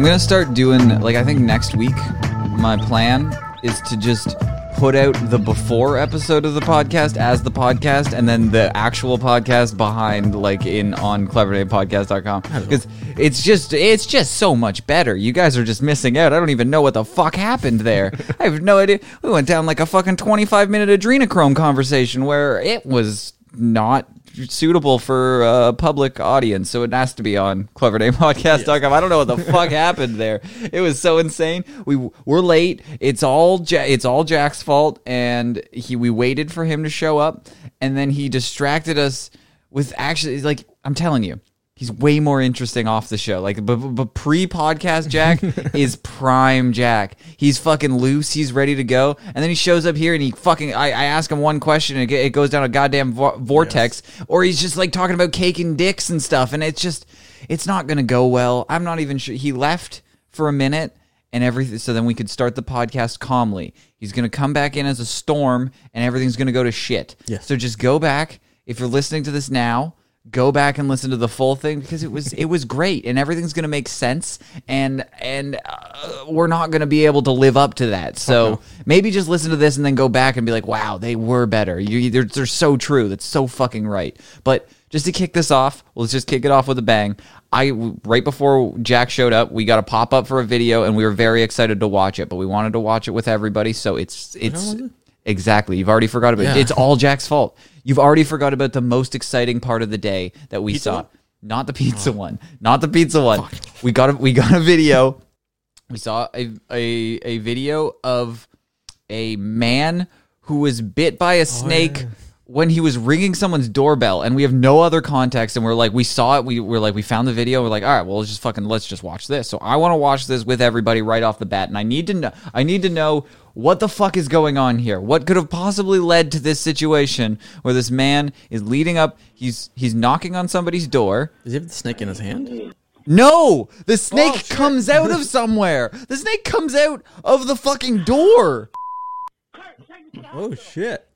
I'm gonna start doing like I think next week. My plan is to just put out the before episode of the podcast as the podcast, and then the actual podcast behind, like in on clevernamepodcast.com. Because it's just it's just so much better. You guys are just missing out. I don't even know what the fuck happened there. I have no idea. We went down like a fucking 25 minute adrenochrome conversation where it was not suitable for a public audience, so it has to be on clevernamepodcast.com. I don't know what the fuck happened there. It was so insane. We we're late. It's all ja- it's all Jack's fault, and he we waited for him to show up, and then he distracted us with actually like I'm telling you. He's way more interesting off the show. Like, but, but pre podcast Jack is prime Jack. He's fucking loose. He's ready to go. And then he shows up here and he fucking, I, I ask him one question and it, it goes down a goddamn vo- vortex. Or he's just like talking about cake and dicks and stuff. And it's just, it's not going to go well. I'm not even sure. He left for a minute and everything. So then we could start the podcast calmly. He's going to come back in as a storm and everything's going to go to shit. Yes. So just go back. If you're listening to this now, go back and listen to the full thing because it was it was great and everything's going to make sense and and uh, we're not going to be able to live up to that so maybe just listen to this and then go back and be like wow they were better you they're, they're so true that's so fucking right but just to kick this off let's just kick it off with a bang i right before jack showed up we got a pop-up for a video and we were very excited to watch it but we wanted to watch it with everybody so it's it's Exactly. You've already forgot about it. Yeah. It's all Jack's fault. You've already forgot about the most exciting part of the day that we saw. one? Not the pizza oh. one. Not the pizza one. We got a we got a video. We saw a, a a video of a man who was bit by a oh, snake when he was ringing someone's doorbell and we have no other context and we're like we saw it we were like we found the video we're like all right well let's just fucking let's just watch this. So i want to watch this with everybody right off the bat and i need to know i need to know what the fuck is going on here. What could have possibly led to this situation where this man is leading up he's he's knocking on somebody's door. Does he have the snake in his hand? no! The snake oh, comes out of somewhere! The snake comes out of the fucking door! Oh shit!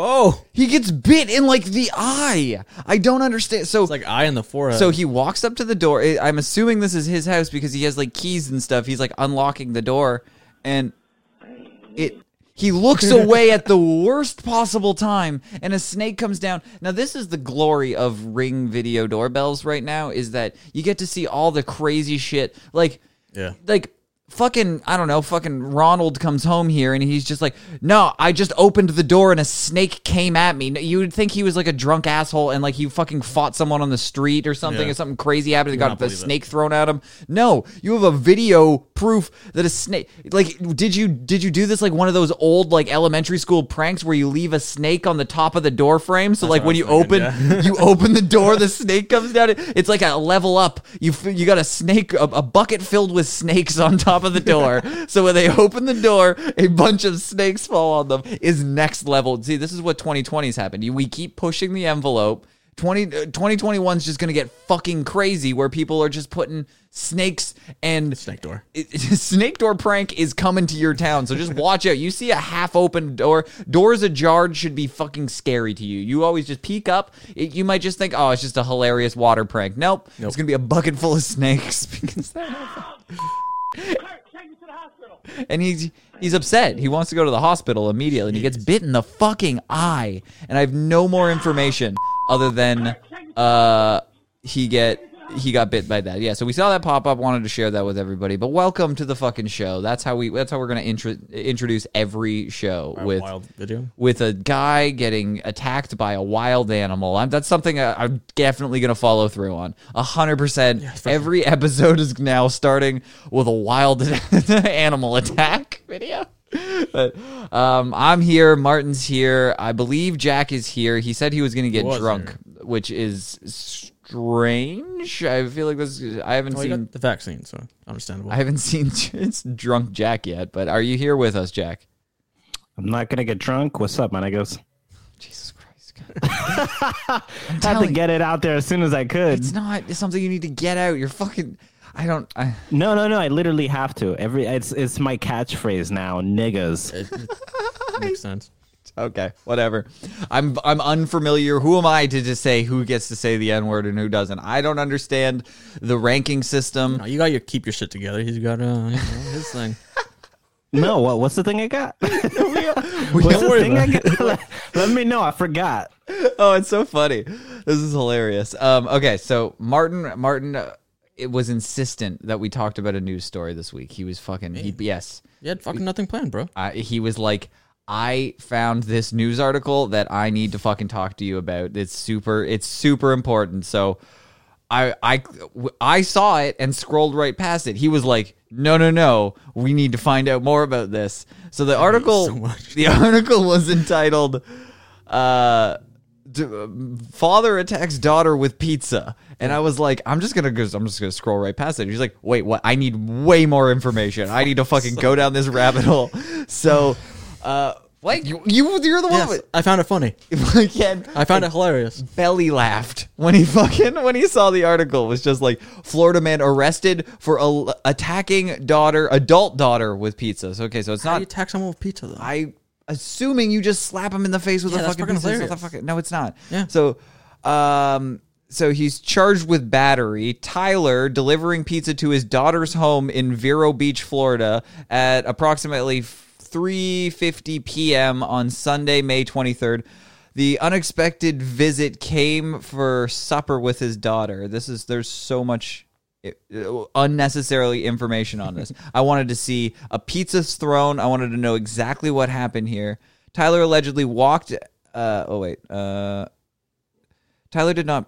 Oh, he gets bit in like the eye i don't understand so it's like eye in the forehead. So he walks up to the door. I'm assuming this is his house because he has like keys and stuff. He's like unlocking the door, and it. He looks away at the worst possible time, and a snake comes down. Now, this is the glory of Ring video doorbells right now: is that you get to see all the crazy shit, like, Yeah. like fucking I don't know, fucking Ronald comes home here and he's just like, "No, I just opened the door and a snake came at me." You would think he was like a drunk asshole and like he fucking fought someone on the street or something Yeah. or something crazy happened and got the believe it. snake thrown at him. No, you have a video proof that a snake like did you did you do this like one of those old like elementary school pranks where you leave a snake on the top of the door frame so like when you was open thinking, you open the door the snake comes down it's like a level up you you got a snake a, a bucket filled with snakes on top of the door. So when they open the door a bunch of snakes fall on them is next level. See this is what 2020's happened. We keep pushing the envelope. 20, uh, 2021 is just gonna get fucking crazy where people are just putting snakes and snake door. snake door prank is coming to your town. So just watch out. You see a half open door doors ajar should be fucking scary to you. You always just peek up. It, you might just think oh it's just a hilarious water prank. Nope, it's gonna be a bucket full of snakes because that and he's he's upset. He wants to go to the hospital immediately, and he gets bit in the fucking eye. And I have no more information other than uh he get he got bit by that. Yeah, so we saw that pop up. Wanted to share that with everybody. But welcome to the fucking show. That's how we. That's how we're gonna intro, introduce every show with wild video. with a guy getting attacked by a wild animal. I'm, that's something I, I'm definitely going to follow through on. A hundred percent. Every episode is now starting with a wild animal attack video. But um, I'm here. Martin's here. I believe Jack is here. He said he was going to get drunk, which is strange. I feel like this. I haven't Well, seen. got the vaccine, so understandable. I haven't seen it's drunk Jack yet. But are you here with us, Jack? I'm not gonna get drunk. What's up, man? I goes. Jesus Christ! I had to get it out there as soon as I could. It's not. It's something you need to get out. You're fucking. I don't. I, No, no, no. I literally have to. Every it's it's my catchphrase now. Niggas. It- it makes sense. Okay, whatever. I'm I'm unfamiliar. Who am I to just say who gets to say the N word and who doesn't? I don't understand the ranking system. No, you got to keep your shit together. He's got uh, you know, his thing. No, what? What's the thing I got? what's don't the worry thing I about got? let, let me know. I forgot. oh, it's so funny. This is hilarious. Um, okay, so Martin, Martin, uh, it was insistent that we talked about a news story this week. He was fucking. He, yes, You had fucking nothing planned, bro. I, he was like, I found this news article that I need to fucking talk to you about. It's super. It's super important. So. I, I I saw it and scrolled right past it. He was like, "No, no, no, we need to find out more about this." So the article, so the article was entitled, uh, "Father attacks daughter with pizza," and I was like, "I'm just gonna go. I'm just gonna scroll right past it." He's like, "Wait, what? I need way more information. I need to fucking go down this rabbit hole." So, uh, like you, you you're the one. Yes, I found it funny. with- I found it hilarious. belly laughed when he fucking when he saw the article It was just like Florida man arrested for a, attacking daughter adult daughter with pizza. So okay, so it's How do you not attack someone with pizza, though? I assuming you just slap him in the face with Yeah, a fucking fucking pizza. It's not hilarious. the fucking- no, it's not. Yeah. So um so he's charged with battery. Tyler delivering pizza to his daughter's home in Vero Beach, Florida at approximately 3:50 p.m. on Sunday, May 23rd. The unexpected visit came for supper with his daughter. This is there's so much uh, unnecessarily information on this. I wanted to see a pizza's thrown. I wanted to know exactly what happened here. Tyler allegedly walked. Uh, oh wait. Uh, Tyler did not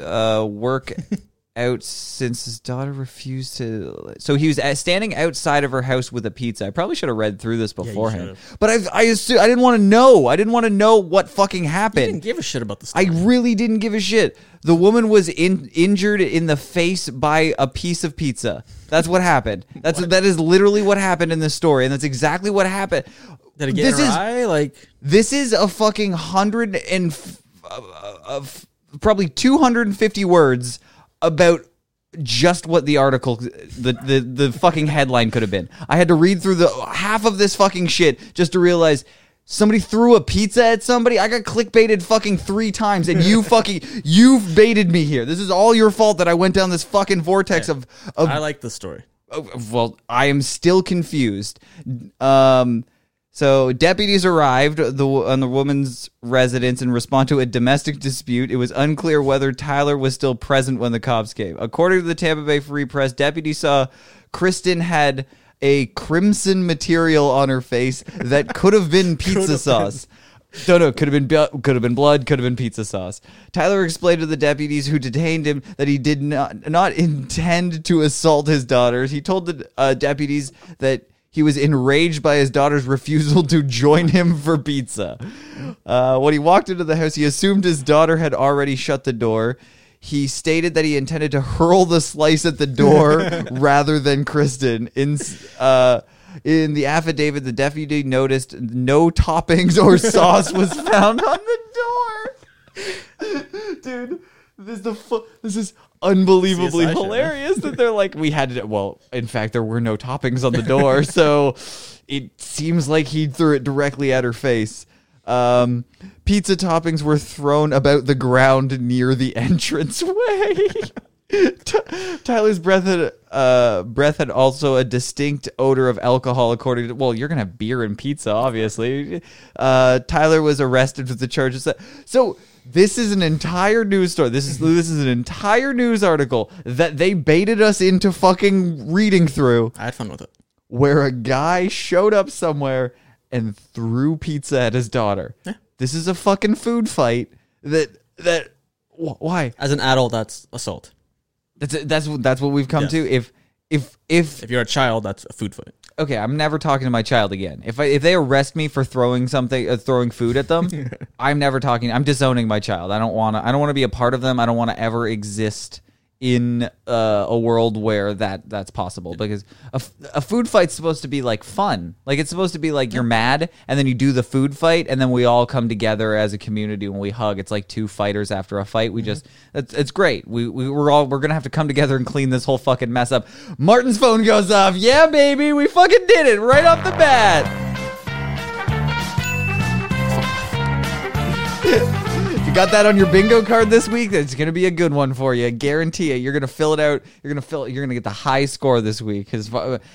uh, work out since his daughter refused to. So he was uh, standing outside of her house with a pizza. I probably should have read through this beforehand, but I I assume, I didn't want to know. I didn't want to know what fucking I happened. didn't give a shit about the I really didn't give a shit. The woman was in, injured in the face by a piece of pizza. That's what happened. That's that is literally what happened in this story, and that's exactly what happened. Did it get this is eye? Like, this is a fucking hundred and f- uh, of probably two hundred and fifty words about just what the article the, the the fucking headline could have been. I had to read through the half of this fucking shit just to realize somebody threw a pizza at somebody. I got clickbaited fucking 3 times and you fucking you've baited me here. This is all your fault that I went down this fucking vortex of of I like the story. Well, I am still confused. Um, so deputies arrived the, on the woman's residence in response to a domestic dispute. It was unclear whether Tyler was still present when the cops came. According to the Tampa Bay Free Press, deputies saw Kristen had a crimson material on her face that could have been pizza sauce. No, no, could have been could have been blood, could have been pizza sauce. Tyler explained to the deputies who detained him that he did not not intend to assault his daughters. He told the uh, deputies that he was enraged by his daughter's refusal to join him for pizza. Uh, when he walked into the house, he assumed his daughter had already shut the door. He stated that he intended to hurl the slice at the door rather than Kristen. In uh, in the affidavit, the deputy noticed no toppings or sauce was found on the door. Dude, this is the fu- this is unbelievably CSI shit, man. hilarious that they're like we had to, well, in fact there were no toppings on the door, so it seems like he threw it directly at her face. Um, pizza toppings were thrown about the ground near the entranceway. Tyler's breath had uh, breath had also a distinct odor of alcohol, according to. Well, you're gonna have beer and pizza, obviously. Uh, Tyler was arrested with the charges. That, so this is an entire news story. This is this is an entire news article that they baited us into fucking reading through, I had fun with it. where a guy showed up somewhere and threw pizza at his daughter. This is a fucking food fight. That that wh- why? As an adult, that's assault. That's that's what- that's what we've come Yes. to. If if if If you're a child, that's a food fight. okay, I'm never talking to my child again. If I, if they arrest me for throwing something, uh, throwing food at them, I'm never talking. I'm disowning my child. I don't want to. I don't want to be a part of them. I don't want to ever exist in uh, a world where that that's possible. Because a food fight's supposed to be like fun. Like it's supposed to be like you're mad and then you do the food fight and then we all come together as a community when we hug. It's like two fighters after a fight. We just it's, it's great. We, we we're all we're gonna have to come together and clean this whole fucking mess up. Martin's phone goes off. Yeah baby we fucking did it right off the bat You got that on your bingo card this week? It's gonna be a good one for you. I Guarantee it. You're gonna fill it out. You're gonna fill. You're gonna get the high score this week because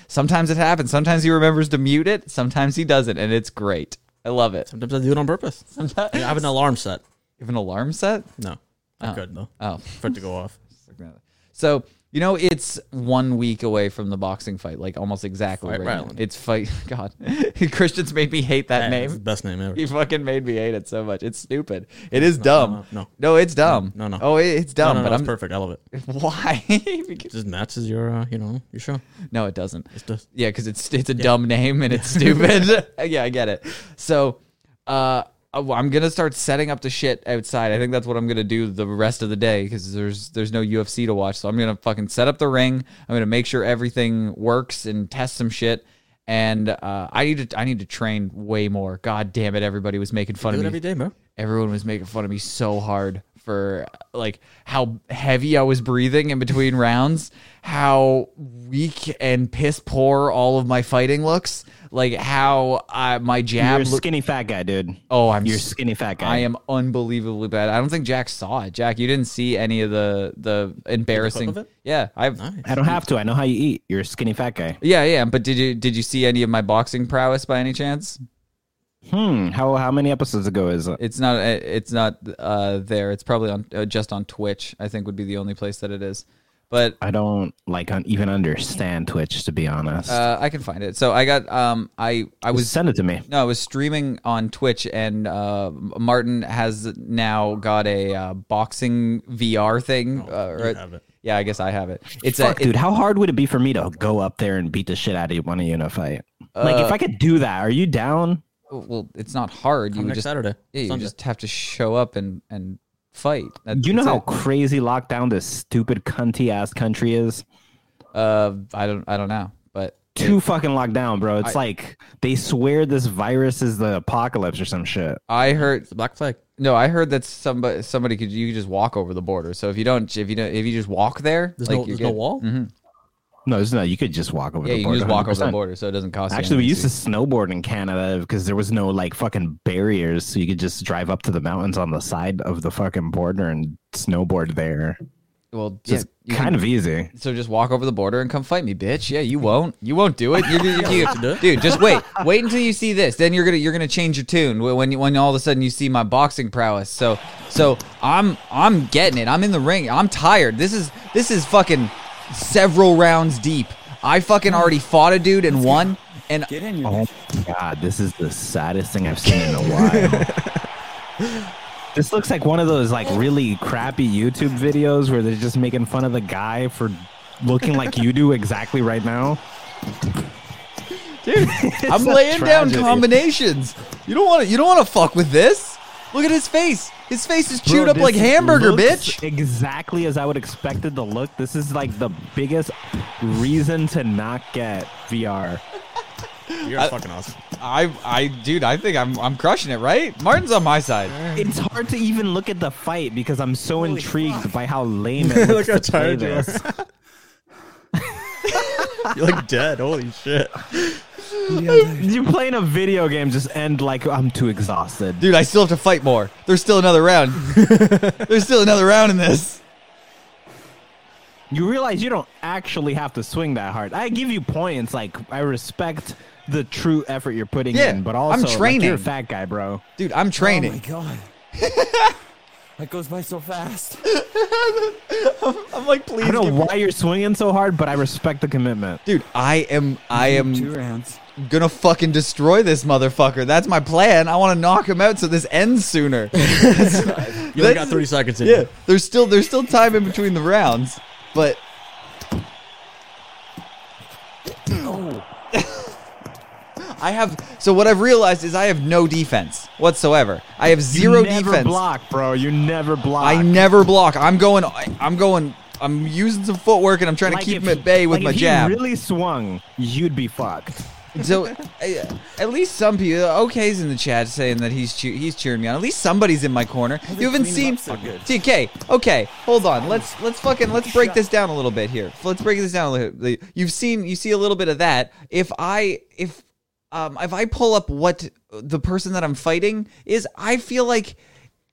sometimes it happens. Sometimes he remembers to mute it. Sometimes he doesn't, and it's great. I love it. Sometimes I do it on purpose. Sometimes I have an alarm set. you have an alarm set. No, I Oh. could though Oh, for it to go off. so you know it's one week away from the boxing fight, like almost exactly. Fight right now. It's fight. God, Christians made me hate that Hey, it's the name. best name ever. He fucking made me hate it so much. It's stupid. It is dumb. no, no. it's dumb. No, no. Oh, it's dumb. no, no, but it's I'm perfect. I love it. Why? It Because- just matches your, uh, you know, your show. no, it doesn't. It's just Yeah, because it's it's a dumb name and it's stupid. yeah, I get it. So, uh, I'm gonna start setting up the shit outside. I think that's what I'm gonna do the rest of the day because there's there's no UFC to watch. So I'm gonna fucking set up the ring. I'm gonna make sure everything works and test some shit. And uh, I need to I need to train way more. God damn it! Everybody was making fun do of it me every day, bro. everyone was making fun of me so hard for uh, like how heavy I was breathing in between rounds, how weak and piss poor all of my fighting looks, like how I, my You're a look- skinny fat guy, dude. oh, I'm You're skinny fat guy. I am unbelievably bad. I don't think Jack saw it. Jack, you didn't see any of the the embarrassing. of it? Yeah, I've. Nice. I don't have to. I know how you eat. You're a skinny fat guy. Yeah, yeah. But did you did you see any of my boxing prowess by any chance? Hmm. How how many episodes ago is it? It's not. uh, It's not uh, there. It's probably on uh, just on Twitch. I think would be the only place that it is. But I don't like un- even understand Twitch to be honest. uh, I can find it. So I got. Um, I I was Send it to me. no, I was streaming on Twitch, and uh, Martin has now got a uh, boxing VR thing. uh, right? have it. Yeah, I guess I have it. It's Fuck, a. dude, how hard would it be for me to go up there and beat the shit out of one of you in a fight? like, if I could do that, are you down? Well, it's not hard. Come you next just Saturday. yeah, you Sunday. just have to show up and and fight. That- You know how it. crazy locked down this stupid cunty ass country is? Uh, I don't. I don't know, but Too fucking locked down, bro. It's I- like they swear this virus is the apocalypse or some shit. I heard It's the black flag. No, I heard that somebody somebody could you could just walk over the border. So if you don't if you don't if you just walk there, There's like no, you're there's no good. wall. No, it's not. You could just walk over Yeah, the you can border. just walk over the border, so it doesn't cost. you Actually, we used to snowboard in Canada because there was no like fucking barriers, so you could just drive up to the mountains on the side of the fucking border and snowboard there. Well, yeah, Just you kind can- of easy. So just walk over the border and come fight me, bitch. Yeah, you won't. You won't do it. You're, you you- do it. dude. Just wait. Wait until you see this. Then you're gonna you're gonna change your tune when when, when all of a sudden you see my boxing prowess. So so I'm I'm getting it. I'm in the ring. I'm tired. This is this is fucking several rounds deep. I fucking already fought a dude and won. And get Oh my god, this is the saddest thing I've seen in a while. this looks like one of those like really crappy YouTube videos where they're just making fun of the guy for looking like you do exactly right now. dude, I'm laying down combinations. You don't want to. You don't want to fuck with this. Look at his face. His face is chewed Bro, up like hamburger, looks bitch. Exactly as I would expect it to look. This is like the biggest reason to not get VR. You're fucking awesome. I, I, dude, I think I'm, I'm crushing it. Right? Martin's on my side. It's hard to even look at the fight because I'm so intrigued by how lame it looks Look how to play tired you are. this. You're like dead. Holy shit. You playing a video game just end like I'm too exhausted. Dude, I still have to fight more. There's still another round. There's still another round in this. You realize you don't actually have to swing that hard. I give you points, like I respect the true effort you're putting Yeah, in, but also I'm also like, training. you're a fat guy, bro. Dude, I'm training. Oh my god. that goes by so fast. I'm like, please, I don't give know me- why you're swinging so hard, but I respect the commitment. dude. I am, I am. Two am gonna fucking destroy this motherfucker. That's my plan. I want to knock him out so this ends sooner. You only got 30 seconds in. yeah, there's still, there's still time in between the rounds, but I have. So what I've realized is I have no defense whatsoever. I have zero you never defense. block, bro. You never block. I never block. I'm going. I'm going. I'm using some footwork and I'm trying Like to keep if- him at bay with like my if jab. really swung, you'd be fucked. So uh, at least some people, okay's in the chat saying that he's cheer- he's cheering me on. At least somebody's in my corner. You haven't seen TK. Okay, hold on. Let's let's fucking let's break this down a little bit here. Let's break this down a little bit. You've seen you see a little bit of that. If I if um if I pull up what the person that I'm fighting is, I feel like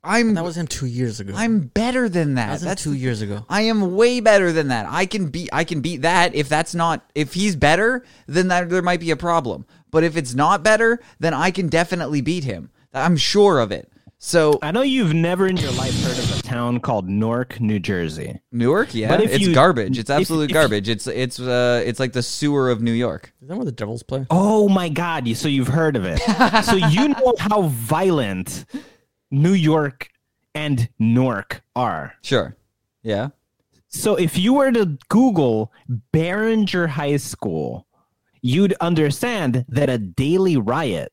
I'm That was him two years ago. I'm better than that. that was him That's two years ago. I am way better than that. I can beat I can beat that. If that's not if he's better, then that, there might be a problem. But if it's not better, then I can definitely beat him. I'm sure of it. So I know you've never in your life heard of a town called Newark, New Jersey. Newark, yeah, But if it's you- garbage. It's absolute if- garbage. It's it's uh it's like the sewer of New York. Is that where the Devils play? Oh my God! You so you've heard of it? so you know how violent New York and Newark are. Sure. Yeah. So if you were to Google Barringer High School, you'd understand that a daily riot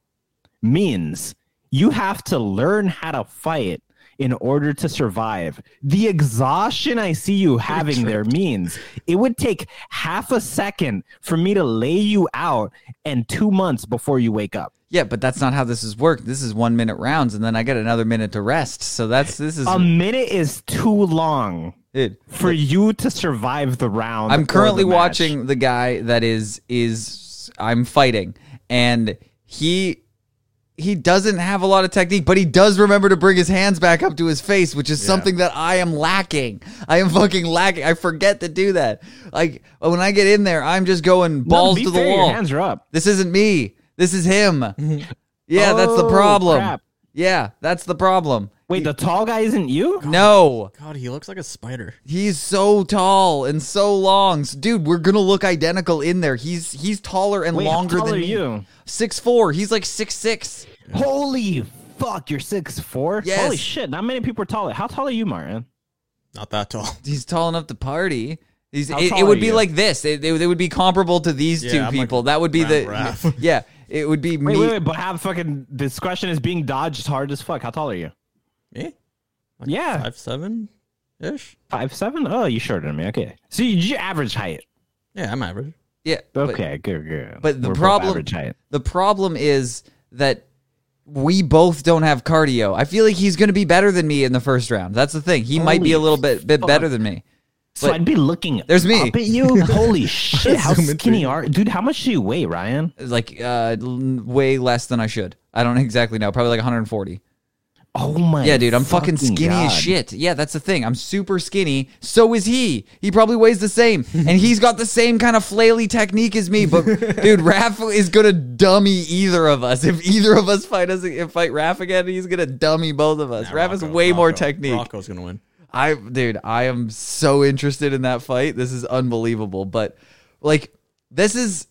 means you have to learn how to fight in order to survive. The exhaustion I see you having there means it would take half a second for me to lay you out and two months before you wake up. Yeah, but that's not how this is worked. This is one minute rounds, and then I get another minute to rest. So that's this is A minute is too long dude. for you to survive the round. I'm currently the watching the guy that is is I'm fighting, and he he doesn't have a lot of technique, but he does remember to bring his hands back up to his face, which is something that I am lacking. I am fucking lacking. I forget to do that. Like when I get in there, I'm just going balls be to the fair, wall. Your hands are up. This isn't me. This is him. Yeah, that's the Oh, problem. crap. Yeah, that's the problem. Wait, the tall guy isn't you? No. God, he looks like a spider. He's so tall and so long, S- dude. We're gonna look identical in there. He's he's taller and Wait, how longer tall than are me. you? Six four. He's like six six. Holy fuck, you're six four. Yes. Holy shit, not many people are taller. How tall are you, Martin? Not that tall. He's tall enough to party. He's, How it, tall it would are be you? like this. It, it, it would be comparable to these Yeah, two I'm like people. that would be the Raph Raph. yeah. It would be Wait, me. wait, wait, but have fucking this question is being dodged hard as fuck. How tall are you? Me? Yeah, Five seven ish. five seven. Oh, you shorter than me. Okay, so you- your average height. Yeah, I'm average. Yeah. but- Okay, good, good. But the We're both problem average height. the problem is that we both don't have cardio. I feel like he's going to be better than me in the first round. That's the thing. He might be a little bit bit fuck. better than me. So but- I'd be looking. There's me. up at you. Holy shit! How skinny are, dude? How much do you weigh, Ryan? Like uh way less than I should. I don't exactly know. Probably like 140. Oh my. Yeah, dude, I'm fucking skinny as shit. Yeah, that's the thing. I'm super skinny. So is he. He probably weighs the same, and he's got the same kind of flaily technique as me. But dude, Raph is gonna dummy either of us. If either of us fight us, if fight Raph again, he's gonna dummy both of us. Nah, Raph has Rocco- way more Rocco- technique. Rocco's gonna win. I, dude, I am so interested in that fight. This is unbelievable. But like, this is.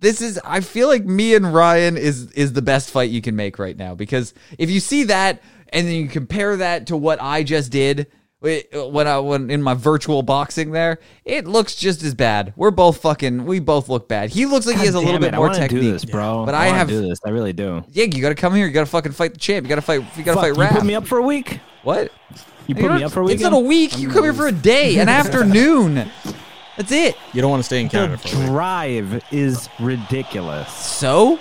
This is I feel like me and Ryan is is the best fight you can make right now because if you see that and then you compare that to what I just did when I when in my virtual boxing there, it looks just as bad. We're both fucking we both look bad. He looks like he has a little damn bit it, I more technique. Do this, bro. But I wanna have do this. I really do. Yeah, you got to come here. You got to fucking fight the champ. You got to fight you got to Fuck, fight you Raph. put me up for a week. What? You put me up for a week. It's not a week. You come here for a day, an afternoon. That's it. You don't want to stay in The Canada for a week. drive is ridiculous. So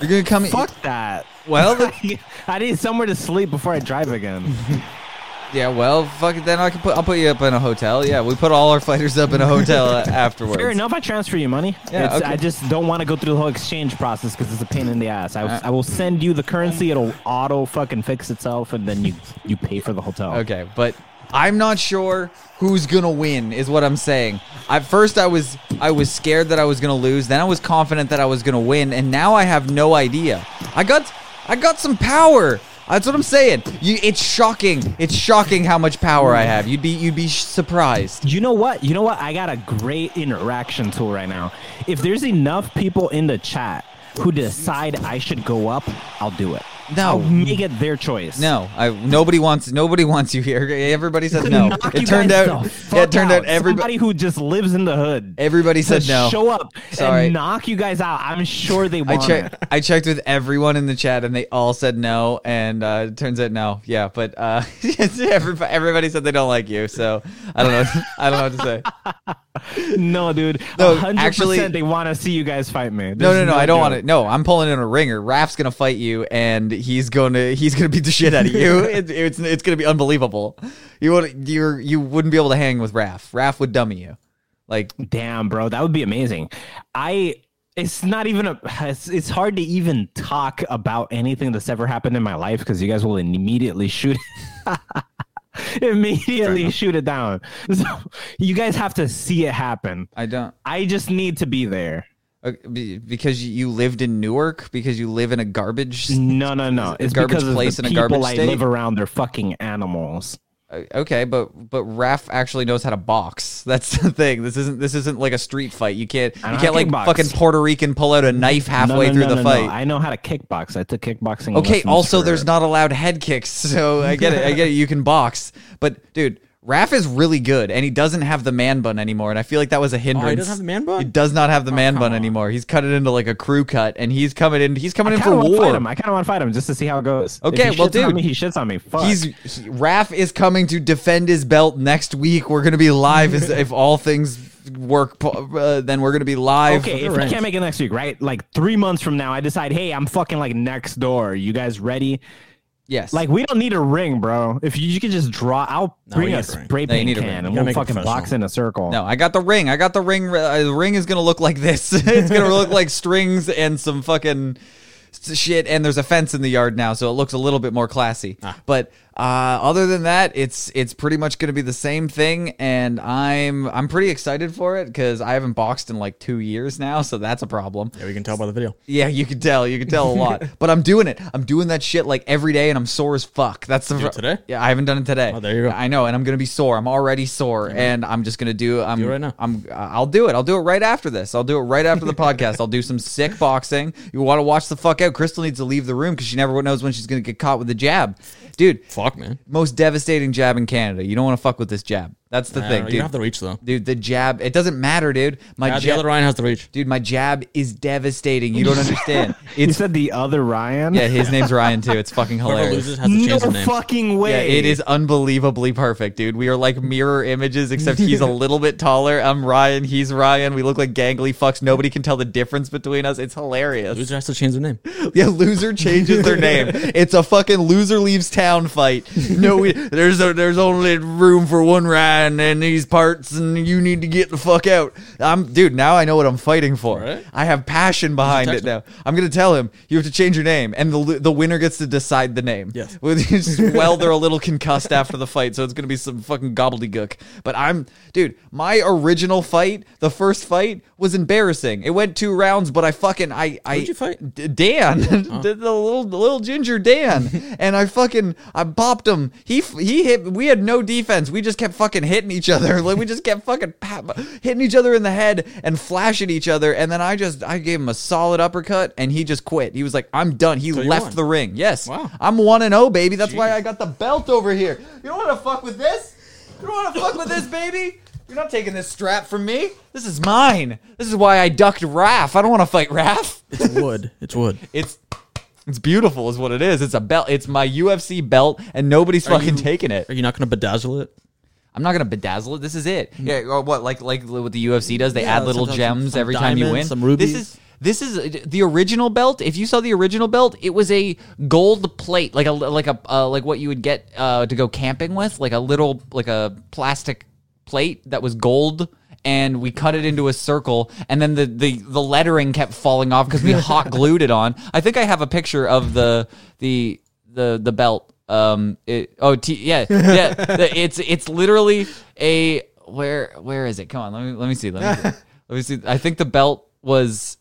you're gonna come. Fuck that. Well, the- I need somewhere to sleep before I drive again. yeah. Well, fuck it. Then I can put. I'll put you up in a hotel. Yeah, we put all our fighters up in a hotel uh, afterwards. Fair enough. I transfer you money. Yeah, It's- okay. I just don't want to go through the whole exchange process because it's a pain in the ass. I, Uh, I will send you the currency. It'll auto fucking fix itself, and then you you pay for the hotel. Okay, but I'm not sure who's gonna win. Is what I'm saying. At first, I was I was scared that I was gonna lose. Then I was confident that I was gonna win, and now I have no idea. I got I got some power. That's what I'm saying. You, it's shocking. It's shocking how much power I have. You'd be you'd be surprised. You know what? You know what? I got a great interaction tool right now. If there's enough people in the chat who decide I should go up, I'll do it. No. I'll make it their choice. No, I nobody wants nobody wants you here. Everybody says no. It turned out yeah, it turned out out. everybody who just lives in the hood. everybody said no. show up Sorry. and knock you guys out. I'm sure they I want checked. it. I checked with everyone in the chat, and they all said no. And uh, it turns out no. Yeah, but uh, everybody, everybody said they don't like you. So I don't know. I don't know what to say. No, dude. No, No, 100% actually- they want to see you guys fight me. No, no, is no. I don't want to. No, I'm pulling in a ringer. Raph's gonna fight you, and he's to he's gonna beat the shit out of you. it, it's it's gonna be unbelievable. You would you're you wouldn't be able to hang with Raph. Raph would dummy you. Like Damn, bro, that would be amazing. I it's not even a it's, it's hard to even talk about anything that's ever happened in my life because you guys will immediately shoot immediately shoot it down. So you guys have to see it happen. I don't. I just need to be there. Uh, be- because you lived in Newark, because you live in a garbage. No, no, no. a It's garbage because of the in a people garbage I state? live around. They're fucking animals. Uh, Okay, but but Raph actually knows how to box. That's the thing. This isn't this isn't like a street fight. You can't you can't like kickbox. fucking Puerto Rican pull out a knife halfway no, no, through no, the no, no. fight. I know how to kickbox. I took kickboxing. Okay, lessons also for- there's not allowed head kicks, so I get it. I get it. You can box, but dude, Raph is really good, and he doesn't have the man bun anymore. And I feel like that was a hindrance. Oh, he doesn't have the man bun? He does not have the man bun on. anymore. He's cut it into like a crew cut, and he's coming in. He's coming I in kind for of want to war. fight him. I kind of want to fight him just to see how it goes. Okay, if he well, shits on dude, me, he shits on me. Fuck. He's he, Raph is coming to defend his belt next week. We're gonna be live as, if all things work. Uh, then we're gonna be live. Okay, if Right. we can't make it next week, right? Like three months from now, I decide, hey, I'm fucking like next door. You guys ready? Yes. Like we don't need a ring, bro. If you, you could just draw, I'll No, bring a need a ring. spray No, you paint need a can and we'll make it fucking box in a circle. no, I got the ring. I got the ring. Uh, the ring is gonna look like this. it's gonna look like strings and some fucking s- shit. And there's a fence in the yard now, so it looks a little bit more classy. But uh, other than that, it's it's pretty much gonna be the same thing. And I'm I'm pretty excited for it because I haven't boxed in like two years now, so that's a problem. Yeah, we can tell by the video. Yeah, you can tell. You can tell a lot. but I'm doing it. I'm doing that shit like every day, and I'm sore as fuck. That's the it today? Yeah, I haven't done it today. Oh, there you go. I know, and I'm gonna be sore. I'm already sore, and I'm just gonna do. I'm Do it right now. I'm. I'll do it. I'll do it right after this. I'll do it right after the podcast. I'll do some sick boxing. You want to watch the fuck out? Crystal needs to leave the room because she never knows when she's gonna get caught with the jab, dude. Fuck, man. Most devastating jab in Canada. You don't want to fuck with this jab. That's the Nah, thing, you dude. don't have the reach though. Dude, the jab. It doesn't matter, dude. My Yeah, the other Ryan has the reach. Dude, my jab is devastating. You don't understand. You It's said the other Ryan? yeah, his name's Ryan too. It's fucking Whoever hilarious. loses has to No change the name. fucking way. Yeah, it is unbelievably perfect, dude. We are like mirror images, except he's a little bit taller. I'm Ryan. He's Ryan. We look like gangly fucks. Nobody can tell the difference between us. It's hilarious. Loser has to change the name. Yeah, loser changes their name. It's a fucking loser leaves town fight. No, we, there's a, there's only room for one Ryan in these parts, and you need to get the fuck out. I'm, dude. Now I know what I'm fighting for. Right. I have passion behind it now. I'm gonna tell him you have to change your name, and the the winner gets to decide the name. Yes. well, they're a little concussed after the fight, so it's gonna be some fucking gobbledygook. But I'm, dude. My original fight, the first fight, was embarrassing. It went two rounds, but I fucking I I Who'd you fight? D- Dan, oh. the, the little the little ginger Dan, and I fucking I popped him. He he hit. We had no defense. We just kept fucking hitting each other. Like we just kept fucking hitting each other in the head and flashing each other. And then I just I gave him a solid uppercut, and he just quit. He was like, "I'm done." He So left the ring. Yes, Wow. I'm one and zero, baby. That's why I got the belt over here. You don't want to fuck with this. You don't want to fuck with this, baby. You're not taking this strap from me. This is mine. This is why I ducked Raph. I don't want to fight Raph. It's wood. It's wood. It's it's beautiful, is what it is. It's a belt. It's my UFC belt, and nobody's Are fucking you- taking it. Are you not going to bedazzle it? I'm not gonna bedazzle it. This is it. Yeah, or what? Like like what the UFC does? They Yeah, add little some- gems some every time you win. some rubies. This is this is the original belt. If you saw the original belt, it was a gold plate, like a like a uh, like what you would get uh, to go camping with, like a little like a plastic plate that was gold. And we cut it into a circle, and then the, the, the lettering kept falling off because we hot glued it on. I think I have a picture of the the the the belt. Um, it oh t- yeah yeah. the- it's it's literally a where where is it? Come on, let me let me see. Let me see. let me see. I think the belt was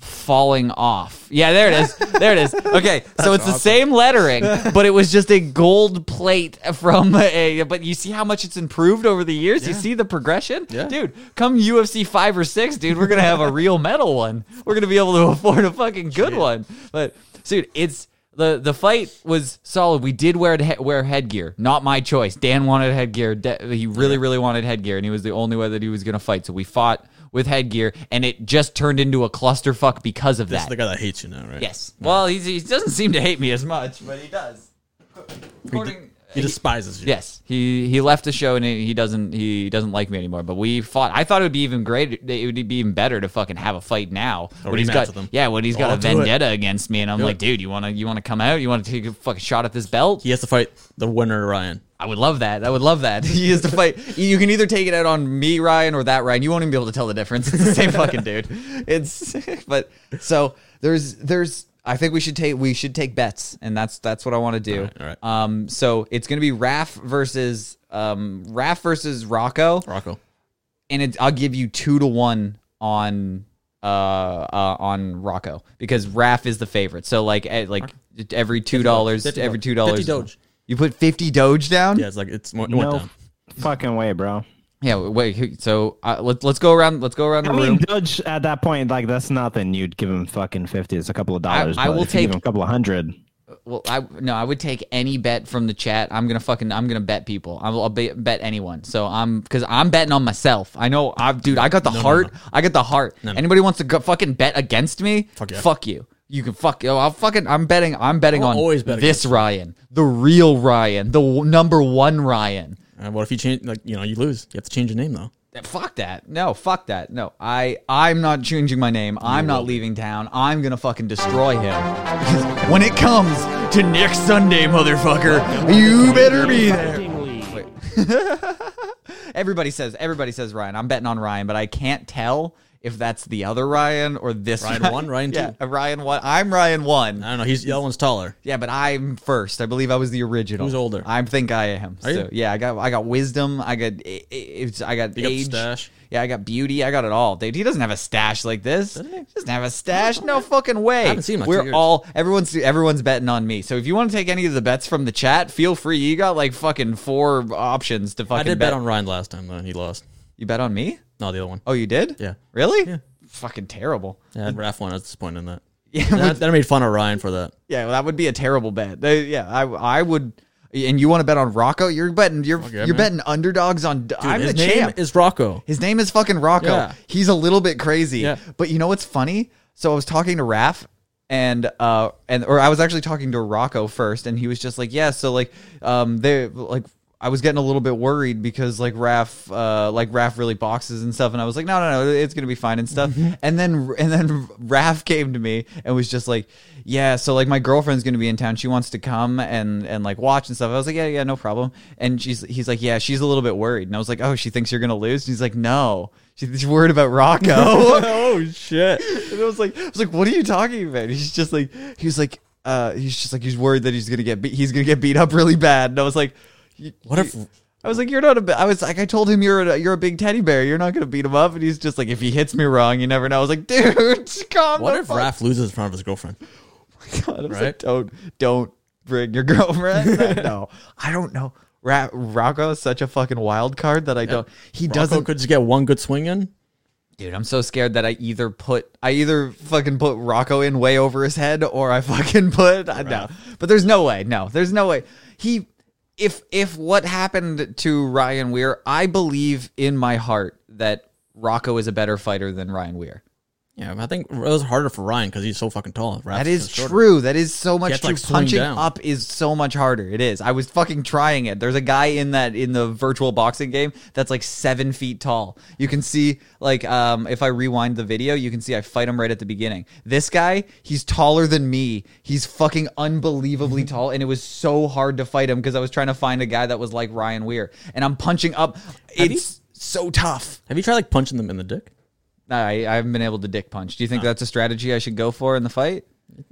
falling off. Yeah, there it is. There it is. Okay, so it's the same lettering, but it was just a gold plate from a. But you see how much it's improved over the years. You see the progression, Yeah. dude. Come UFC five or six, dude, we're gonna have a real metal one. We're gonna be able to afford a fucking good one. But dude, it's. The, the fight was solid. We did wear he- wear headgear, not my choice. Dan wanted headgear. De- he really really wanted headgear, and he was the only way that he was going to fight. So we fought with headgear, and it just turned into a clusterfuck because of This is that. the guy that hates you now, right? Yes. Well, he's, he doesn't seem to hate me as much, but he does. According, He despises you. yes, he he left the show and he doesn't he doesn't like me anymore. But we fought. I thought it would be even great. It would be even better to fucking have a fight now. A when he's got with him. yeah, when he's got a do it. vendetta against me, and I'm Do like, it. dude, you wanna you wanna come out? You wanna take a fucking shot at this belt? He has to fight the winner, Ryan. I would love that. I would love that. He has to fight. You can either take it out on me, Ryan, or that Ryan. You won't even be able to tell the difference. It's the same fucking dude. It's but so there's there's. I think we should take we should take bets, and that's that's what I want to do. All right, all right. Um. So it's gonna be Raph versus um Raph versus Rocco, Rocco. and it's I'll give you two to one on uh, uh on Rocco because Raph is the favorite. So like eh, like every two dollars, 50 every two dollars. 50 Doge. You put fifty Doge down. Yeah, it's like it's more, it went No down. fucking way, bro. Yeah, wait. So uh, let's let's go around. Let's go around the room. I mean, room. Doge at that point, like that's nothing. You'd give him fucking fifty. It's a couple of dollars. I but will if give take- him a couple of hundred. Well, I no, I would take any bet from the chat. I'm gonna fucking, I'm gonna bet people. I'll, I'll be, bet anyone. So I'm because I'm betting on myself. I know, I dude, I got the No, no, heart. no. I got the heart. No, no. Anybody wants to go fucking bet against me? Fuck yeah. Fuck you. You can fuck. Oh, I'll fucking. I'm betting. I'm betting I'll on always bet this against Ryan, the real Ryan, the w- number one Ryan. Uh, what if you change? Like you know, you lose. You have to change your name though. Fuck that. No, fuck that. No, I I'm not changing my name. I'm not leaving town. I'm gonna fucking destroy him. Because when it comes to next Sunday, motherfucker, you better be there. Everybody says everybody says Ryan. I'm betting on Ryan, but I can't tell if that's the other Ryan or this Ryan one, Ryan yeah, two? Ryan one. I'm Ryan one. I don't know. He's the other one's taller. Yeah, but I'm first. I believe I was the original. Who's older? I think I am. Are you? Yeah, I got I got wisdom. I got i- i- it's I got You got age. stash? Yeah, I got beauty. I got it all, dude. He doesn't have a stash like this. Doesn't he? Doesn't have a stash. No fucking way. haven't seen him We're all everyone's everyone's betting on me. So if you want to take any of the bets from the chat, feel free. You got like fucking four options to fucking I did bet. bet on Ryan last time though. He lost. you bet on me? No, the other one. Oh, you did? Yeah. Really? Yeah. Fucking terrible. Yeah, Raph won. I was disappointed in that. Yeah. I, with- made fun of Ryan for that. Yeah, well, that would be a terrible bet. They- yeah, I I would. And you want to bet on Rocco? You're betting. You're Okay, you're man. betting underdogs on. Dude, I'm his the name champ. is Rocco. His name is fucking Rocco. Yeah. He's a little bit crazy. Yeah. But you know what's funny? So I was talking to Raph and uh and or I was actually talking to Rocco first and he was just like, "Yeah, so like um they like I was getting a little bit worried because like Raph uh like Raph really boxes and stuff and I was like, "No, no, no, it's going to be fine and stuff." And then and then Raph came to me and was just like, "Yeah, so like my girlfriend's going to be in town. She wants to come and and like watch and stuff." I was like, "Yeah, yeah, no problem." And she's he's like, "Yeah, she's a little bit worried." And I was like, "Oh, she thinks you're going to lose?" And he's like, "No." She's worried about Rocco. oh shit! And I was like, I was like, what are you talking about? He's just like, he was like, uh, he's just like, he's worried that he's gonna get, beat, he's gonna get beat up really bad. And I was like, you- What if- I was like, you're not a, I was like, I told him you're a, you're a big teddy bear. You're not gonna beat him up. And he's just like, if he hits me wrong, you never know. I was like, dude, calm What the if fuck Raph loses in front of his girlfriend? Oh my God, I was like, Right? don't, don't bring your girlfriend. no, I don't know. Ra- Rocco is such a fucking wild card that I don't. He Rocco doesn't. could just get one good swing in. Dude, I'm so scared that I either put I either fucking put Rocco in way over his head or I fucking put I no. But there's no way. No, there's no way. He if if what happened to Ryan Weir, I believe in my heart that Rocco is a better fighter than Ryan Weir. Yeah, I think it was harder for Ryan because he's so fucking tall. Raph's That is true. That is so much to, true. like, Punching down. up is so much harder. It is. I was fucking trying it. There's a guy in that in the virtual boxing game that's like seven feet tall. You can see like um if I rewind the video, you can see I fight him right at the beginning. This guy, he's taller than me. He's fucking unbelievably tall, and it was so hard to fight him because I was trying to find a guy that was like Ryan Weir, and I'm punching up. Have you- It's so tough. Have you tried like punching them in the dick? I, I haven't been able to dick punch. Do you think that's a strategy I should go for in the fight?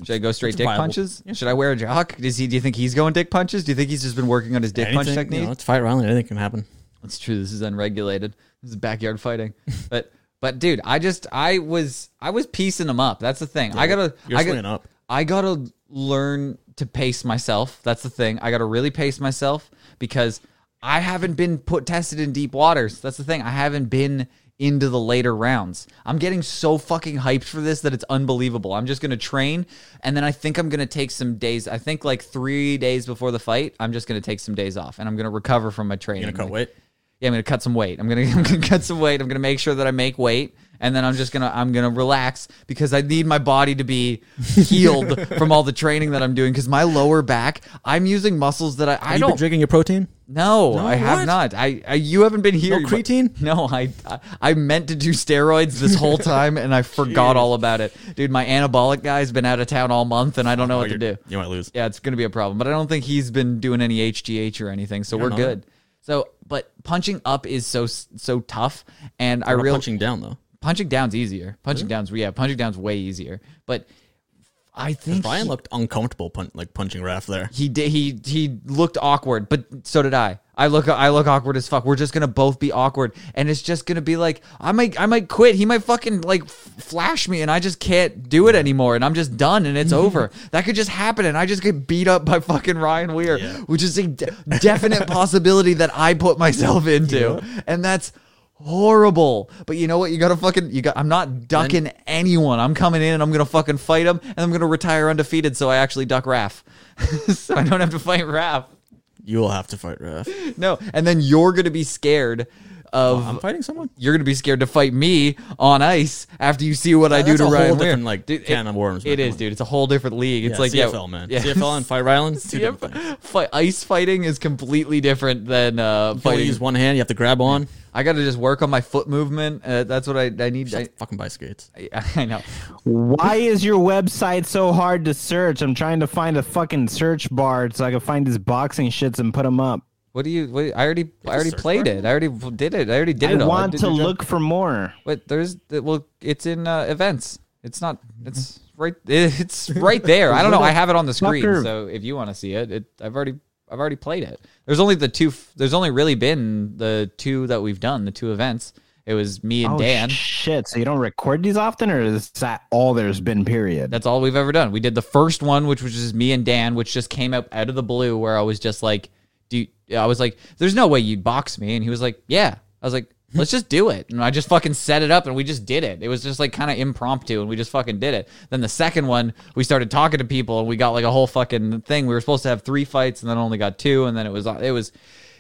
Should I go straight It's dick viable. punches? Should I wear a jock? Does he? Do you think he's going dick punches? Do you think he's just been working on his dick punch Anything, technique? You know, it's fight round. Anything can happen. That's true. This is unregulated. This is backyard fighting. but But dude, I just I was I was piecing them up. That's the thing. I gotta you're I swinging gotta, up. I gotta learn to pace myself. That's the thing. I gotta really pace myself because I haven't been put tested in deep waters. That's the thing. I haven't been into the later rounds. I'm getting so fucking hyped for this that it's unbelievable. I'm just gonna train and then I think I'm gonna take some days. I think like three days before the fight, I'm just gonna take some days off and I'm gonna recover from my training. You gonna cut weight? yeah, I'm gonna cut some weight. I'm gonna, I'm gonna cut some weight. I'm gonna make sure that I make weight, and then I'm just gonna I'm gonna relax because I need my body to be healed from all the training that I'm doing. Because my lower back, I'm using muscles that I, I you been don't. drinking your protein? No, I have what? not. I, I you haven't been here. No creatine? No, I, I I meant to do steroids this whole time, and I forgot all about it, dude. My anabolic guy's been out of town all month, and I don't know oh, what to Oh, do. You might lose. Yeah, it's going to be a problem. But I don't think he's been doing any HGH or anything, so we're good. So, but punching up is so so tough, and I What about really punching down though. Punching down's easier. Punching down's yeah, punching down's way easier. But I think Brian he, looked uncomfortable pun- like punching Raph there. he did he he looked awkward, but so did I. I look I look awkward as fuck. We're just gonna both be awkward, and it's just gonna be like I might I might quit. He might fucking like flash me, and I just can't do it anymore, and I'm just done, and it's over. That could just happen, and I just get beat up by fucking Ryan Weir, which is a de- definite possibility that I put myself into, and that's horrible. But you know what? You gotta fucking you got. I'm not ducking anyone. I'm coming in and I'm gonna fucking fight him, and I'm gonna retire undefeated, so I actually duck Raph, so I don't have to fight Raph. You will have to fight Raph. No, and then you're gonna be scared of. I'm fighting someone. you're gonna be scared to fight me on ice after you see what I do That's to a Ryan whole Weir. different, like, Dude, can it- of worms, It man. is, dude. It's a whole different league. It's Yeah, like CFL yeah, man. Yeah. CFL and Fight Ryland. Two different things. fight, ice fighting is completely different than uh, You only fighting. use one hand. You have to grab on. I got to just work on my foot movement. Uh, that's what I, I need. I, fucking buy skates. I, I know. Why is your website so hard to search? I'm trying to find a fucking search bar so I can find these boxing shits and put them up. What do you? What, I already, I already played it. I already did it. I already did I it. all. want did to your job. look for more. Wait, there's well, it's in uh, events. It's not. It's right. It's right there. I don't know. I have it on the screen. Fucker. So if you want to see it, it, I've already, I've already played it. There's only the two. There's only really been the two that we've done. The two events. It was me and Oh Dan. shit! So you don't record these often, or is that all there's been? Period. That's all we've ever done. We did the first one, which was just me and Dan, which just came up out of the blue, where I was just like, "Do you, I was like, there's no way you'd box me," and he was like, "Yeah." I was like, "Let's just do it," and I just fucking set it up, and we just did it. It was just like kind of impromptu, and we just fucking did it. Then the second one, we started talking to people, and we got like a whole fucking thing. We were supposed to have three fights, and then only got two, and then it was it was.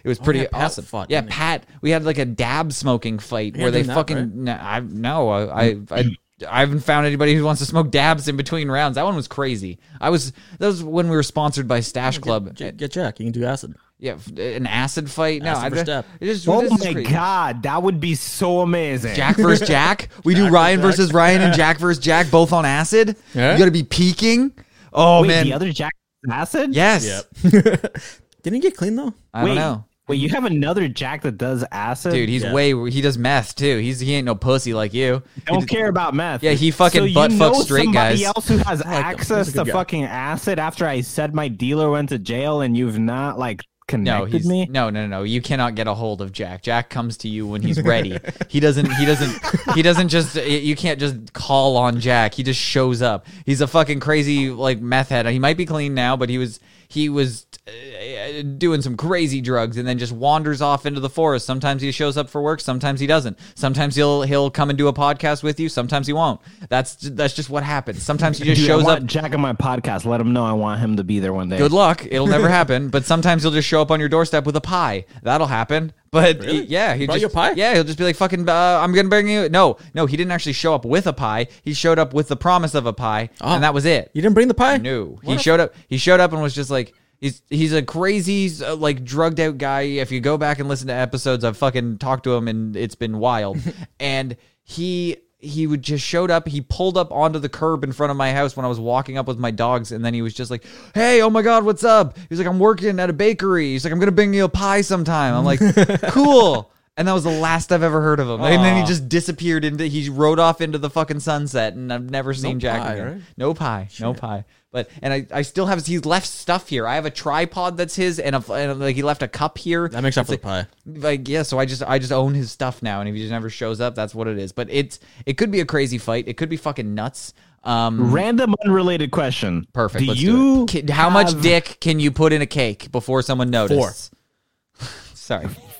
It was pretty yeah, Pat awesome. fought, yeah? Pat. We had like a dab smoking fight where they that, fucking. right? No, I no, I, I, I, I haven't found anybody who wants to smoke dabs in between rounds. That one was crazy. I was that was when we were sponsored by Stash Club. J- get Jack. You can do acid. Yeah, an acid fight. No, Acid I for just, step. it just, oh my crazy. god, that would be so amazing. Jack versus Jack. We do Ryan Jack. versus Ryan and Jack versus Jack, both on acid. Yeah. You got to be peaking. Oh Wait, man, the other Jack acid? yes. Yep. Didn't he get clean though? I don't Wait, know. Wait, you have another Jack that does acid? Dude, he's Yeah. way. He does meth too. He's he ain't no pussy like you. don't care about meth. Yeah, he fucking so you butt know fucks straight somebody guys. else who has like access to guy. fucking acid after I said my dealer went to jail and you've not like No, he's me. no, no, no. You cannot get a hold of Jack. Jack comes to you when he's ready. he doesn't. He doesn't. He doesn't just. You can't just call on Jack. He just shows up. He's a fucking crazy like meth head. He might be clean now, but he was he was uh, doing some crazy drugs and then just wanders off into the forest. Sometimes he shows up for work. Sometimes he doesn't. Sometimes he'll he'll come and do a podcast with you. Sometimes he won't. That's that's just what happens. Sometimes he just Dude, shows up. Jack on my podcast. Let him know I want him to be there one day. Good luck. It'll never happen. But sometimes he'll just show up on your doorstep with a pie. That'll happen. But he- yeah, he brought just, pie. Yeah, he'll just be like fucking. Uh, I'm gonna bring you. No, no, he didn't actually show up with a pie. He showed up with the promise of a pie, Oh. and that was it. You didn't bring the pie? No, he What a- showed up. He showed up and was just like. He's, he's a crazy uh, like drugged out guy. If you go back and listen to episodes, I've fucking talked to him and it's been wild. and he he would just showed up. He pulled up onto the curb in front of my house when I was walking up with my dogs, and then he was just like, "Hey, oh my god, what's up?" He's like, "I'm working at a bakery." He's like, "I'm gonna bring you a pie sometime." I'm like, "Cool." And that was the last I've ever heard of him. And then he just disappeared into he rode off into the fucking sunset and I've never seen Jack pie, again. right? No pie. No pie. But and I, I still have he's left stuff here. I have a tripod that's his and, a, and like he left a cup here. That makes up It's for the pie. like yeah so i just i just own his stuff now and if he just never shows up that's what it is but it's it could be a crazy fight it could be fucking nuts um Random unrelated question. perfect Do let's you do it. How much dick can you put in a cake before someone notices sorry go ahead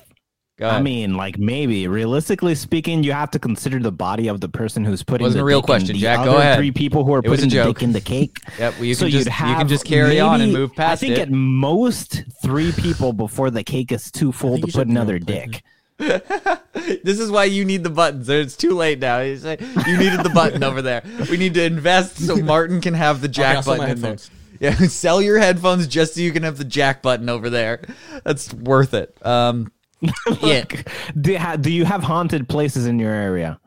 I mean, like maybe realistically speaking, you have to consider the body of the person who's putting. Wasn't the a real dick in question, the Jack. Go ahead. Three people who are It putting the dick in the cake. Yep, well, you so can just- you'd you can just carry on and move past I think it. at most three people before the cake is too full to put another dick. this is why you need the buttons it's too late now you needed the button over there we need to invest so martin can have the jack I'll button my in there. headphones. yeah sell your headphones just so you can have the jack button over there that's worth it um yeah Do you, ha- do you have haunted places in your area?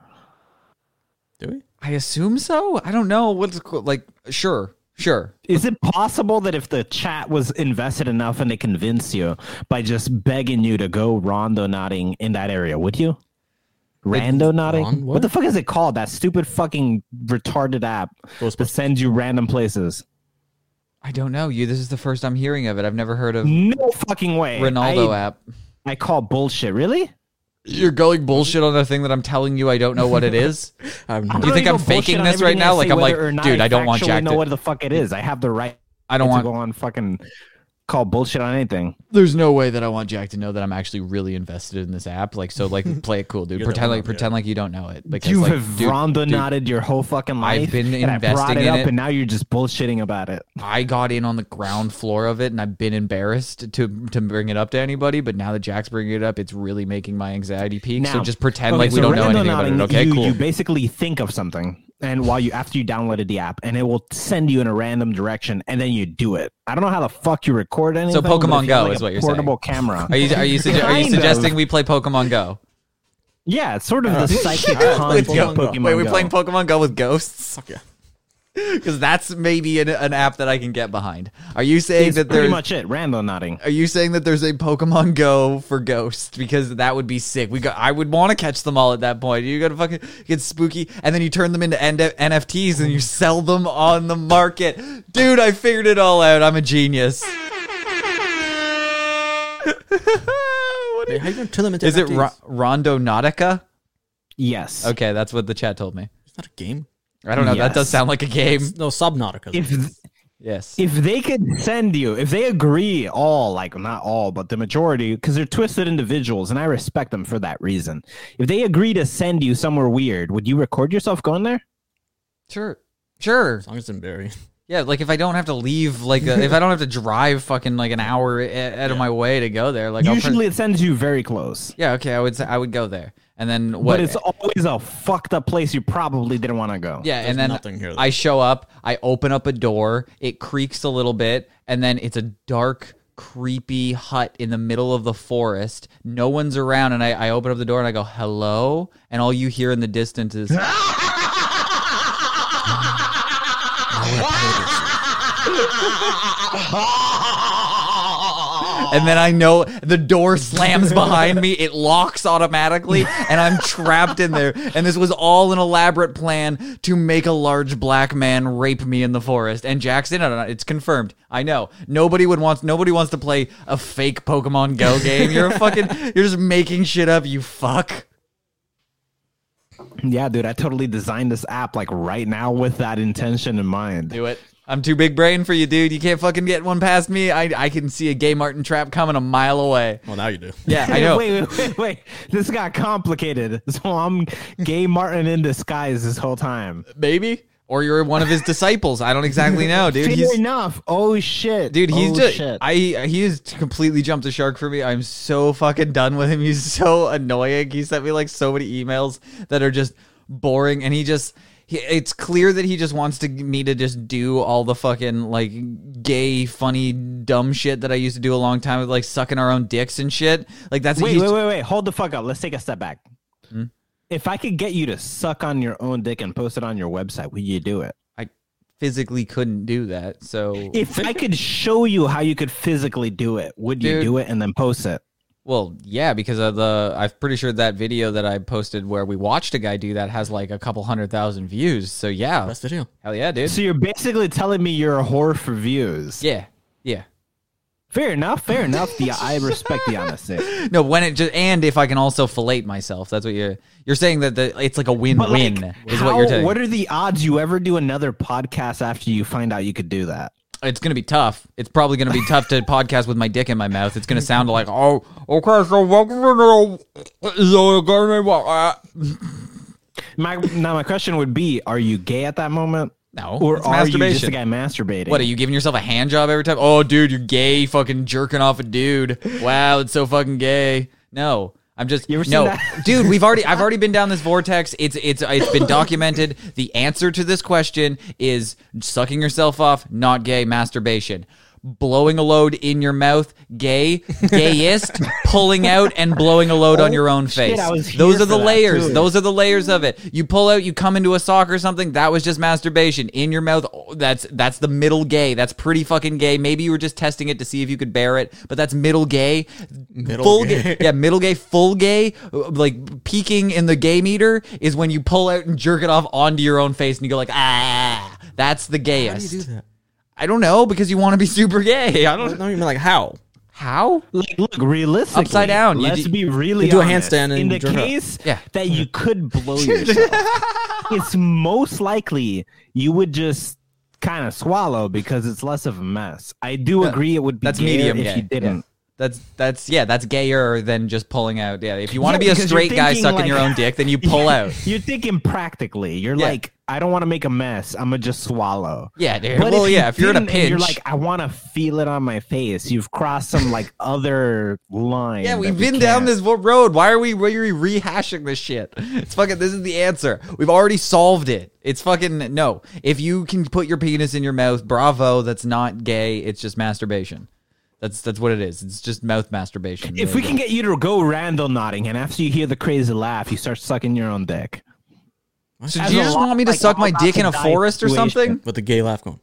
Do we? I assume so. I don't know what's co- like. Sure, sure. Is it possible that if the chat was invested enough and they convince you by just begging you to go randonauting in that area, would you? Rando nodding? Ron- what? what? the fuck is it called? That stupid fucking retarded app that Ghostbusters. sends you random places. I don't know. You. This is the first I'm hearing of it. I've never heard of No fucking way. Ronaldo I, app. I call bullshit. Really? You're going bullshit on a thing that I'm telling you I don't know what it is. I have no I'm Do you think I'm faking this right now? Like, I'm like, whether or not dude, I don't want Jack know what the fuck it is. I have the right I don't want to want. go on fucking call bullshit on anything. There's no way that I want Jack to know that I'm actually really invested in this app. Like, so like, play it cool, dude. Pretend like pretend like you don't know it. Because You like, have dude, rondo dude, nodded your whole fucking life. I've been and I brought investing it in up, it. and now you're just bullshitting about it. I got in on the ground floor of it, and I've been embarrassed to to bring it up to anybody. But now that Jack's bringing it up, it's really making my anxiety peak. so just pretend Okay, like we don't know anything about it. Okay, you, cool. You basically think of something, and while you after you downloaded the app, and it will send you in a random direction, and then you do it. I don't know how the fuck you record anything. So Pokemon Go like, is what you're saying. portable camera. Are you are you, sugge- are you Kind of. suggesting we play Pokemon Go? Yeah, it's sort of the uh, psychic Alright, concept Pokemon of Go. Pokemon Wait, we're Go. playing Pokemon Go with ghosts Fuck yeah. because that's maybe an, an app that I can get behind. Are you saying It's that pretty there's much it. Random nodding. Are you saying that there's a Pokemon Go for ghosts? Because that would be sick. We got. I would want to catch them all at that point. You gotta fucking get spooky, and then you turn them into N- NFTs and you sell them on the market. Dude, I figured it all out. I'm a genius. What Wait, is, how you gonna turn them into is it NFTs? Ro- Randonautica? Yes. Okay, that's what the chat told me. It's not a game. I don't know. That does sound like a game. No, Subnautica. If Yes. if they could send you, if they agree, all like not all, but the majority, because they're twisted individuals, and I respect them for that reason. If they agree to send you somewhere weird, would you record yourself going there? Sure. Sure. as long as it's in Barry. Yeah, like if I don't have to leave, like uh, if I don't have to drive fucking like an hour a- out of my way to go there, like I'll Usually, it sends you very close. yeah, okay, I would say I would go there, and then what? But it's always a fucked up place you probably didn't want to go. yeah, There's and then nothing here. I show up, I open up a door, it creaks a little bit, and then it's a dark, creepy hut in the middle of the forest. No one's around, and I, I open up the door and I go hello, and all you hear in the distance is. and then I know the door slams behind me. It locks automatically, and I'm trapped in there. And this was all an elaborate plan to make a large black man rape me in the forest. And Jack's in it. It's confirmed. I know. Nobody would want. Nobody wants to play a fake Pokemon Go game. You're a fucking. You're just making shit up. You fuck. Yeah, dude, I totally designed this app like right now with that intention in mind. Do it. I'm too big brain for you, dude. You can't fucking get one past me. I I can see a gay Martin trap coming a mile away. Well, now you do. Yeah, I know. wait, wait, wait, wait. This got complicated. So I'm gay Martin in disguise this whole time. Maybe. Or you're one of his disciples. I don't exactly know, dude. Fair He's enough. Oh shit, Dude, he's oh, just shit. I he has completely jumped the shark for me. I'm so fucking done with him. He's so annoying. He sent me like so many emails that are just boring and he just he, it's clear that he just wants to me to just do all the fucking like gay funny dumb shit that I used to do a long time with like sucking our own dicks and shit. Like that's wait, wait, wait, wait. Hold the fuck up. Let's take a step back. Hmm? If I could get you to suck on your own dick and post it on your website, would you do it? I physically couldn't do that. So If I could show you how you could physically do it, would you Dude. do it and then post it? Well, yeah, because of the I'm pretty sure that video that I posted where we watched a guy do that has like a couple hundred thousand views. So yeah, Best video. hell yeah, dude. So you're basically telling me you're a whore for views. Yeah, yeah. Fair enough. Fair enough. The I respect the honesty. No, when it just and if I can also fillet myself, that's what you're you're saying that the it's like a win-win like, is how- what you're saying. What are the odds you ever do another podcast after you find out you could do that? It's gonna be tough. It's probably gonna be tough to podcast with my dick in my mouth. It's gonna sound like oh okay, so welcome to the uh, My now my question would be: Are you gay at that moment, no, or are you just a guy masturbating? What are you giving yourself a hand job every time? Oh, dude, you're gay, fucking jerking off a dude. Wow, it's so fucking gay. No, I'm just You ever seen no, dude. We've already, I've already been down this vortex. It's, it's, it's been documented. The answer to this question is sucking yourself off, not gay. Masturbation. Blowing a load in your mouth, gay, gayest, pulling out and blowing a load on your own face. I was here Those are the layers. too. Those are the layers of it. You pull out, you come into a sock or something. That was just masturbation in your mouth. oh, That's that's the middle gay. That's pretty fucking gay. Maybe you were just testing it to see if you could bear it, but that's middle gay. Middle full gay. Yeah, middle gay, full gay. Like peaking in the gay meter is when you pull out and jerk it off onto your own face and you go like ah. That's the How gayest. do you do that? I don't know because you want to be super gay. I don't No, you mean like how? how. Like, look, realistically, Upside down, you Let's do- be really you do a honest. handstand and in the jerk off. case Yeah. that you could blow yourself. it's most likely you would just kind of swallow because it's less of a mess. I do Yeah, agree it would be that's gayer medium if gay, you didn't. That's that's yeah, that's gayer than just pulling out. Yeah, if you want Yeah, to be a straight guy sucking like- your own dick, then you pull Yeah, out. You're thinking practically. You're Yeah. like, I don't want to make a mess. I'm gonna just swallow. Yeah, dude. But well, if yeah, if you're in a pinch, you're like, I want to feel it on my face. You've crossed some like other line. yeah, we've we been down this road. Why are we why are we rehashing this shit? It's fucking. This is the answer. We've already solved it. It's fucking no. If you can put your penis in your mouth, bravo. That's not gay. It's just masturbation. That's that's what it is. It's just mouth masturbation. If we can get you to go randonauting, and after you hear the crazy laugh, you start sucking your own dick. so do you just want me to like, suck my dick in a die forest or situation. something? With the gay laugh going.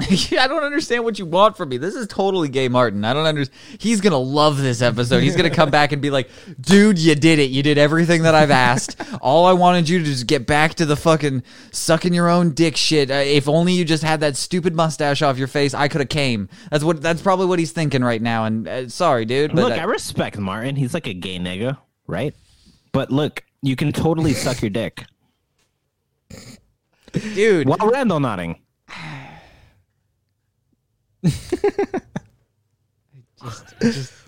I don't understand what you want from me. This is totally gay Martin. I don't understand. He's going to love this episode. He's going to come back and be like, dude, you did it. You did everything that I've asked. All I wanted you to do is get back to the fucking sucking your own dick shit. Uh, if only you just had that stupid mustache off your face, I could have came. That's what. That's probably what he's thinking right now. And uh, sorry, dude. But look, I respect Martin. He's like a gay nigga, right? But look, you can totally suck your dick. dude, While randonauting. I just, just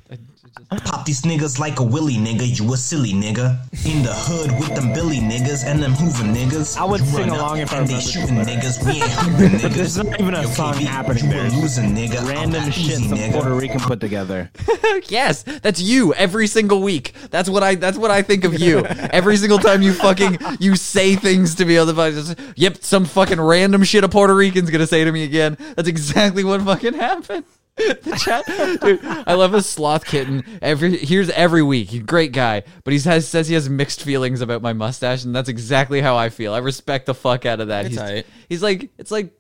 Pop these niggas like a willy nigga, you a silly nigga. In the hood with them Billy niggas and them Hoover niggas. I would You sing run along if I and they remembered shooting niggas, we ain't hooping niggas. There's not even a Yo, song KB, happening you there. a losing nigga. Random shit Uzi, some nigga. Puerto Rican put together. yes, that's you every single week. That's what I. That's what I think of you every single time you fucking you say things to me on the podcast. Yep, some fucking random shit a Puerto Rican's gonna say to me again. That's exactly what fucking happened. The chat, dude, I love a sloth kitten. Every here's every week. Great guy, but he has, says he has mixed feelings about my mustache, and that's exactly how I feel. I respect the fuck out of that. It's he's, he's like, it's like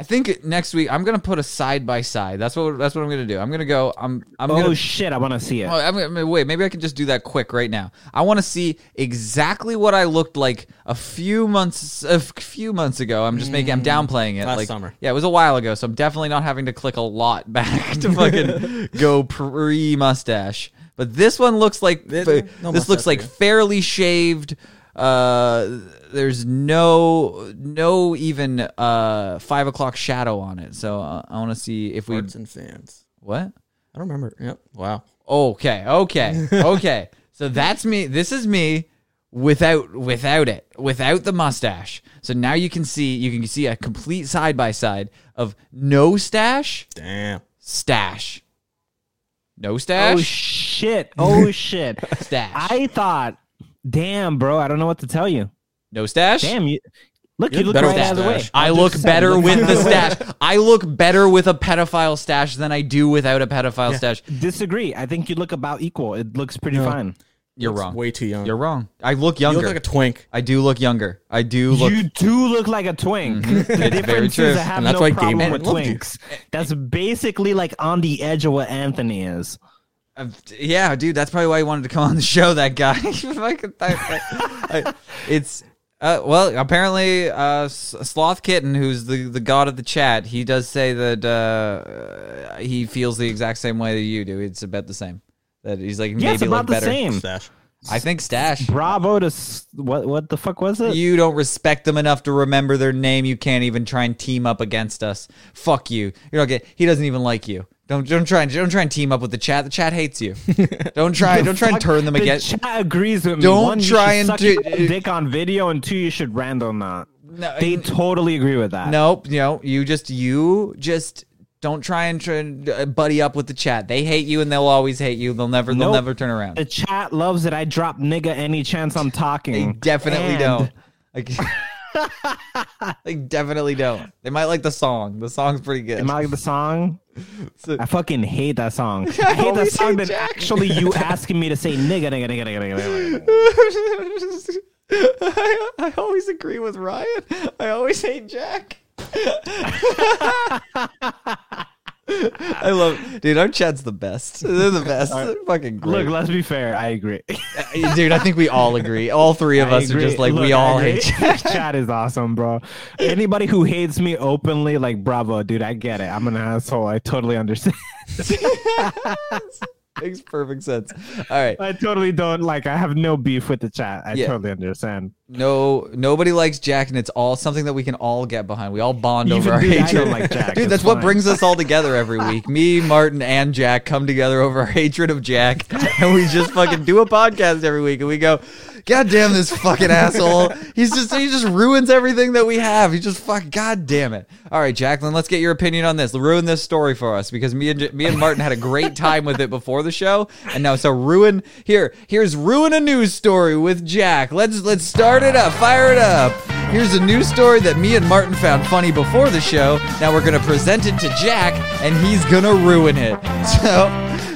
I think next week I'm gonna put a side by side. That's what that's what I'm gonna do. I'm gonna go. I'm I'm Oh gonna. shit, I want to see it. Oh, I'm, I'm- wait, maybe I can just do that quick right now. I want to see exactly what I looked like a few months a few months ago. I'm just making I'm mm, downplaying it. Last like summer. Yeah, it was a while ago, so I'm definitely not having to click a lot back to fucking go pre mustache. But this one looks like It- no this looks like fairly shaved. Uh, there's no no even uh five o'clock shadow on it. So uh, I want to see if we Farts and fans. what. I don't remember. Yep. Wow. Okay, okay, okay. so that's me. This is me without without it, without the mustache. So now you can see you can see a complete side by side of no stash, Damn. stash, no stash. Oh shit. Oh shit. stash, I thought, damn, bro, I don't know what to tell you. no stash. Damn, you look, You you look better right with out of the way. I look saying, better look with the of way. stash. I look better with a pedophile stash than I do without a pedophile stash. Disagree. I think you look about equal. It looks pretty fine. You're Looks wrong. Way too young. You're wrong. I look younger. you look like a twink. I do look younger. I do look. you do look like a twink. Mm-hmm. The It's very difference true. is I have And that's no why gay problem with twinks. That's basically like on the edge of what Anthony is. Uh, yeah, dude, that's probably why he wanted to come on the show. That guy, it's uh, well, apparently, uh, Sloth Kitten, who's the the god of the chat, he does say that uh, he feels the exact same way that you do. It's about the same. That he's like Yeah, it's maybe about like the better. same. Stash. I think Stash. Bravo to what? What the fuck was it? You don't respect them enough to remember their name. You can't even try and team up against us. Fuck you. You don't get. He doesn't even like you. Don't don't try and don't try and team up with the chat. The chat hates you. Don't try. don't try and turn them the against. Chat agrees with me. Don't One, try and suck do- dick on video, and two, you should random that. No, They totally agree with that. Nope. You know, you just you just don't try and try and uh, buddy up with the chat. They hate you and they'll always hate you. They'll never they'll never turn around. The chat loves it. I drop nigga any chance I'm talking. They definitely And don't. Like, they definitely don't. They might like the song. The song's pretty good. Am I like the song? So- I fucking hate that song. I hate that song that Jack. actually you asking me to say nigga, nigga, nigga, nigga, nigga, nigga. I, I always agree with Ryan. I always hate Jack. I love, dude. Our chat's the best. They're the best. They're fucking great. Look, let's be fair. I agree. Uh, dude. I think we all agree. All three of I us are just like we all hate agree. Jack. Chat is awesome, bro. Anybody who hates me openly, like, bravo, dude. I get it. I'm an asshole. I totally understand. Makes perfect sense. All right. I totally don't like. I have no beef with the chat. I Yeah. totally understand. No, nobody likes Jack, and it's all something that we can all get behind. We all bond Even over our dude, hatred. like Jack. Dude, that's what brings us all together every week. Me, Martin, and Jack come together over our hatred of Jack, and we just fucking do a podcast every week, and we go, "God damn this fucking asshole! He's just he just ruins everything that we have. He just fuck. God damn it! All right, Jacqueline, let's get your opinion on this. Ruin this story for us because me and me and Martin had a great time with it before the show, and now so ruin here. Here's ruin a news story with Jack. Let's let's start it up. Fire it up. Here's a news story that me and Martin found funny before the show. Now we're gonna present it to Jack, and he's gonna ruin it. So,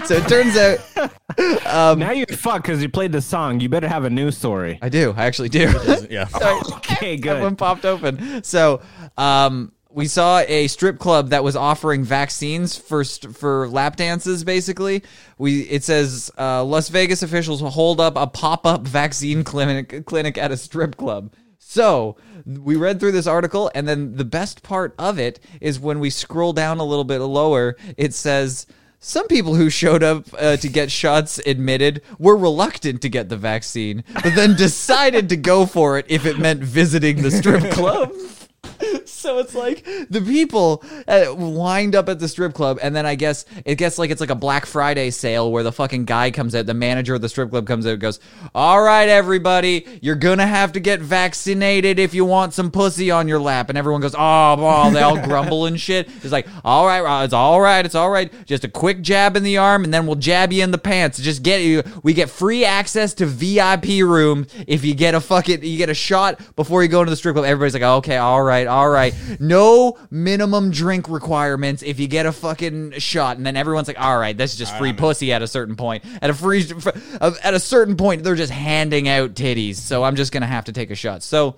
so it turns out now you're fucked because you played the song. You better have a news story. I do. I actually do. Yeah. Okay, Good. that one popped open. So, um, we saw a strip club that was offering vaccines for st- for lap dances. Basically, we it says uh, Las Vegas officials will hold up a pop up vaccine clinic clinic at a strip club. So we read through this article, and then the best part of it is when we scroll down a little bit lower, it says. Some people who showed up uh, to get shots admitted were reluctant to get the vaccine, but then decided to go for it if it meant visiting the strip club. So it's like the people uh, lined up at the strip club, and then I guess it gets like it's like a Black Friday sale where the fucking guy comes out, the manager of the strip club comes out and goes, All right, everybody, you're gonna have to get vaccinated if you want some pussy on your lap. And everyone goes, Oh, well, they all grumble and shit. It's like, All right, uh, it's all right, it's all right. Just a quick jab in the arm, and then we'll jab you in the pants. Just get you, we get free access to VIP room if you get a fucking, you get a shot before you go into the strip club. Everybody's like, Okay, all right, all right. No minimum drink requirements if you get a fucking shot. And then everyone's like, all right, this is just free pussy at a certain point. At a free, at a certain point, they're just handing out titties. So I'm just going to have to take a shot. So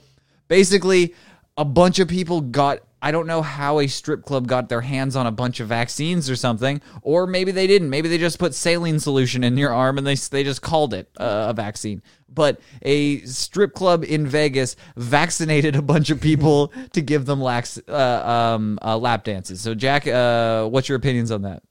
basically, a bunch of people got. I don't know how a strip club got their hands on a bunch of vaccines or something, or maybe they didn't. Maybe they just put saline solution in your arm and they they just called it uh, a vaccine. But a strip club in Vegas vaccinated a bunch of people to give them lax, uh, um, uh, lap dances. So, Jack, uh, what's your opinions on that?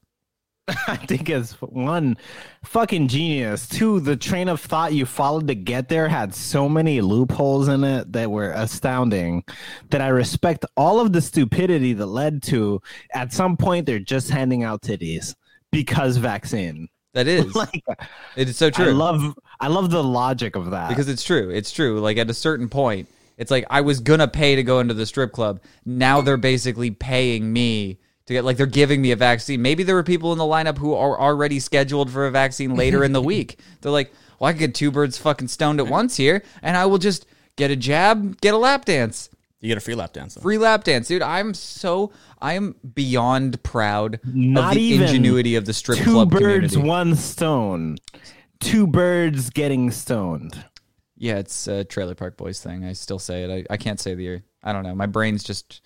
I think it's one fucking genius. Two, the train of thought you followed to get there had so many loopholes in it that were astounding that I respect all of the stupidity that led to at some point they're just handing out titties because vaccine. That is, Like it is so true. I love I love the logic of that. because it's true. It's true. Like at a certain point, it's like I was gonna pay to go into the strip club. Now they're basically paying me to get like they're giving me a vaccine. Maybe there were people in the lineup who are already scheduled for a vaccine later in the week. They're like, well, I could get two birds fucking stoned at once here, and I will just get a jab, get a lap dance. You get a free lap dance. Though. Free lap dance, dude. I'm so I am beyond proud Not of the even ingenuity of the strip two club birds, community. one stone. Two birds getting stoned. Yeah, it's a Trailer Park Boys thing. I still say it. I, I can't say the. Year I don't know. My brain's just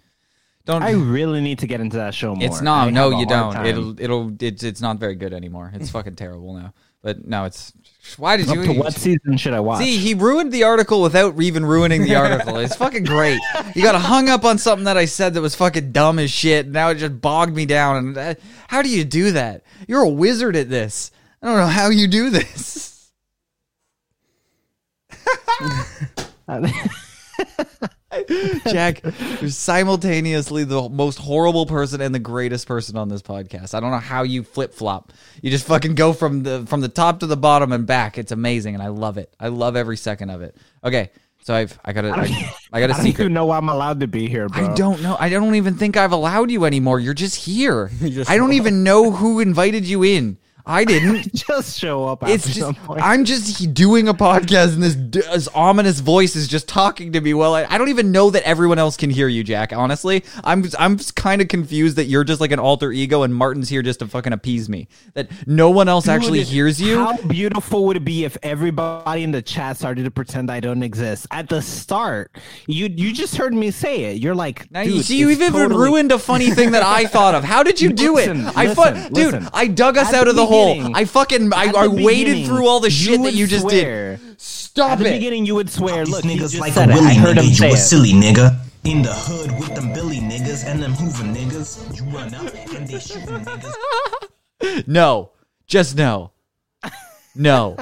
Don't. I really need to get into that show more. it's not. I No, have a you hard don't. time. It'll. It'll. It's. It's not very good anymore. It's fucking terrible now. But no, it's. Why did Up you? to what season should I watch? See, he ruined the article without even ruining the article. It's fucking great. You got hung up on something that I said that was fucking dumb as shit. and Now it just bogged me down. And that, how do you do that? You're a wizard at this. I don't know how you do this. Jack, you're simultaneously the most horrible person and the greatest person on this podcast. I don't know how you flip flop. You just fucking go from the from the top to the bottom and back. It's amazing, and I love it. I love every second of it. Okay, so I've I got a I, I got a I secret. You know why I'm allowed to be here, bro. I don't know. I don't even think I've allowed you anymore. You're just here. just I don't even know who invited you in. I didn't. just show up. After It's just some point. I'm just doing a podcast and this, this ominous voice is just talking to me. Well, I, I don't even know that everyone else can hear you, Jack. Honestly, I'm I'm kind of confused that you're just like an alter ego and Martin's here just to fucking appease me. That no one else actually hears you. How beautiful would it be if everybody in the chat started to pretend I don't exist? At the start, you you just heard me say it. You're like, Now dude, you see, you it's even totally- ruined a funny thing that I thought of. How did you do Listen, it? I fu- listen, dude, listen. I dug us At out of the hole. Beginning- I fucking I, I the waded through all the shit that would you just swear- did. Stop At the it. beginning, you would swear. Look, he niggas just like a said it. willy I heard him nigga, say you a silly nigga. In the hood with them Billy niggas and them Hoover niggas. You run up and they shooting niggas. No, just no, no.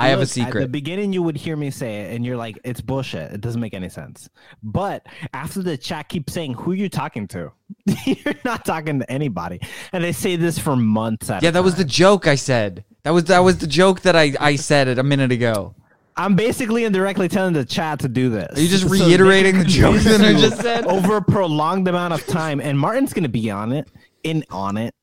I have a Look, At the beginning, you would hear me say it, and you're like, "It's bullshit. It doesn't make any sense." But after the chat keeps saying, "Who are you talking to?" you're not talking to anybody, and they say this for months. At Yeah, that was the joke I said. That was that was the joke that I I said it a minute ago. I'm basically indirectly telling the chat to do this. Are you just reiterating can the joke that I just said? over a prolonged amount of time? And Martin's gonna be on it, in on it.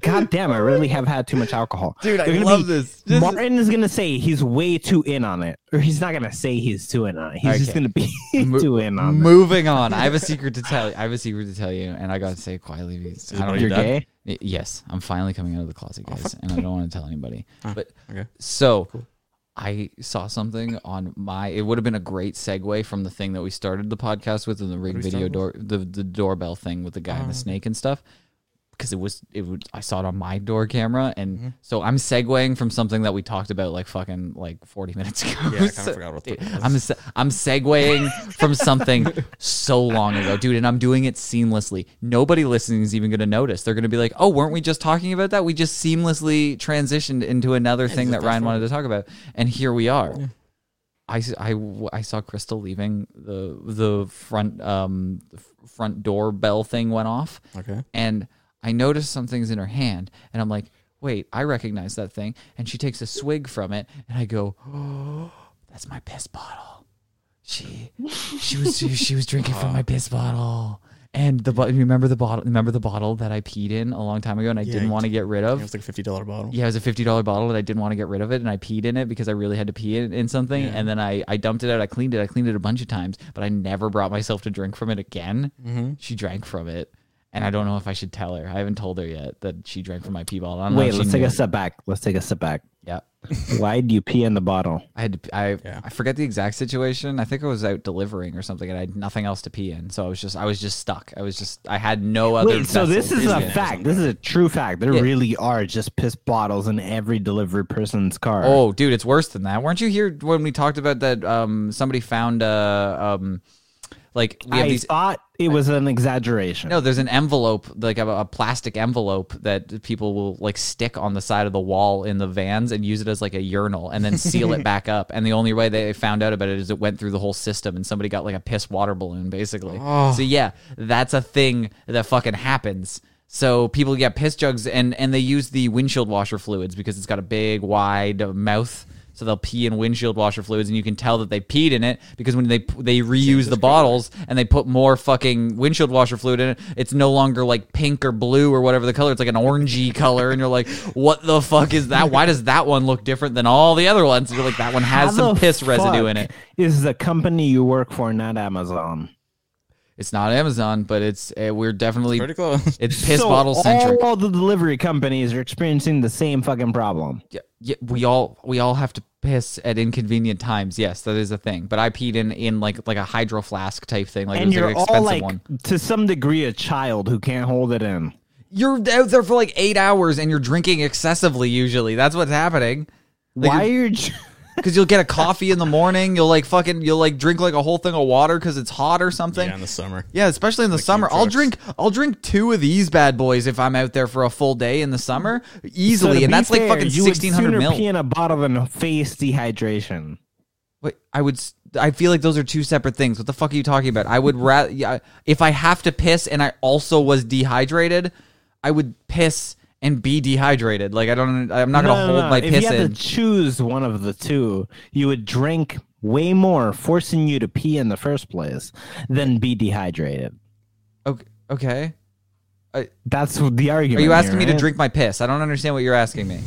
God damn, I really have had too much alcohol. Dude, I They're gonna love this. Just- Martin is gonna say he's way too in on it, or he's not gonna say he's too in on it. He's just gonna be Mo- too in on it. Moving on. I have a secret to tell. you. I have a secret to tell you, and I gotta say it quietly. Because I don't You're done? gay. Y- Yes, I'm finally coming out of the closet, oh, guys, and I don't want to tell anybody. But okay. so I saw something on my. It would have been a great segue from the thing that we started the podcast with, in the rig video door, the the doorbell thing with the guy and the snake and stuff. Because it was, it was. I saw it on my door camera, and so I'm segueing from something that we talked about like fucking like 40 minutes ago. Yeah, I kinda So- forgot what the- I'm I'm segueing from something so long ago, dude, and I'm doing it seamlessly. Nobody listening is even going to notice. They're going to be like, "Oh, weren't we just talking about that? We just seamlessly transitioned into another thing that Ryan wanted to talk about, and here we are." I I I saw Crystal leaving the the front um front doorbell thing went off, Okay. and I noticed something's in her hand, and I'm like, wait, I recognize that thing. And she takes a swig from it, and I go, oh, that's my piss bottle. She she was she was drinking from my piss bottle. And the remember the bottle remember the bottle that I peed in a long time ago and I Yeah, didn't want to get rid of. It was like a fifty dollar bottle. Yeah, it was a fifty dollar bottle and I didn't want to get rid of it and I peed in it because I really had to pee in, in something and then I, I dumped it out. I cleaned it. I cleaned it a bunch of times, but I never brought myself to drink from it again. Mm-hmm. She drank from it, and I don't know if I should tell her. I haven't told her yet that she drank from my pee bottle. I don't know Wait, if she let's take knew. a step back. Let's take a step back. Yeah, Why do you pee in the bottle? I had to. I Yeah. I forget the exact situation. I think I was out delivering or something, and I had nothing else to pee in. So I was just I was just stuck. I was just I had no other. Wait, so this vessel is to a in. fact. This is a true fact. There Yeah. really are just piss bottles in every delivery person's car. Oh, dude, it's worse than that. Weren't you here when we talked about that? Um, somebody found a um, like we have I these. thought it was an exaggeration. No, there's an envelope, like a, a plastic envelope that people will like stick on the side of the wall in the vans and use it as like a urinal and then seal it back up. And the only way they found out about it is it went through the whole system and somebody got like a piss water balloon basically. Oh. So yeah, that's a thing that fucking happens. So people get piss jugs and and they use the windshield washer fluids because it's got a big wide mouth. So they'll pee in windshield washer fluids, and you can tell that they peed in it because when they they reuse the bottles and they put more fucking windshield washer fluid in it, it's no longer like pink or blue or whatever the color. It's like an orangey color, and you're like, what the fuck is that? Why does that one look different than all the other ones? You're like, that one has How some piss residue in it. Is the company you work for not Amazon? It's not Amazon, but it's uh, we're definitely Pretty close. it's piss So bottle centric. All the delivery companies are experiencing the same fucking problem. Yeah, yeah, we all we all have to piss at inconvenient times. Yes, that is a thing. But I peed in in like like a hydro flask type thing. Like and it was you're like an all expensive like, one. to some degree, a child who can't hold it in. You're out there for like eight hours and you're drinking excessively. Usually, that's what's happening. Like, Why are you? Because you'll get a coffee in the morning. You'll like fucking. You'll like drink like a whole thing of water because it's hot or something. Yeah, in the summer. Yeah, especially in the summer. I'll drink I'll drink two of these bad boys if I'm out there for a full day in the summer. Easily. So and be that's like fucking you would sixteen hundred sooner mil. pee in a bottle than face dehydration. Wait, I would s- I feel like those are two separate things. What the fuck are you talking about? I would rather yeah, if I have to piss and I also was dehydrated, I would piss and be dehydrated. Like I don't I'm not going to No, no, hold no. my if piss If you had in. to choose one of the two, you would drink way more, forcing you to pee in the first place, than be dehydrated. Okay. okay. That's the argument. Are you asking here, me to drink my piss? I don't understand what you're asking me.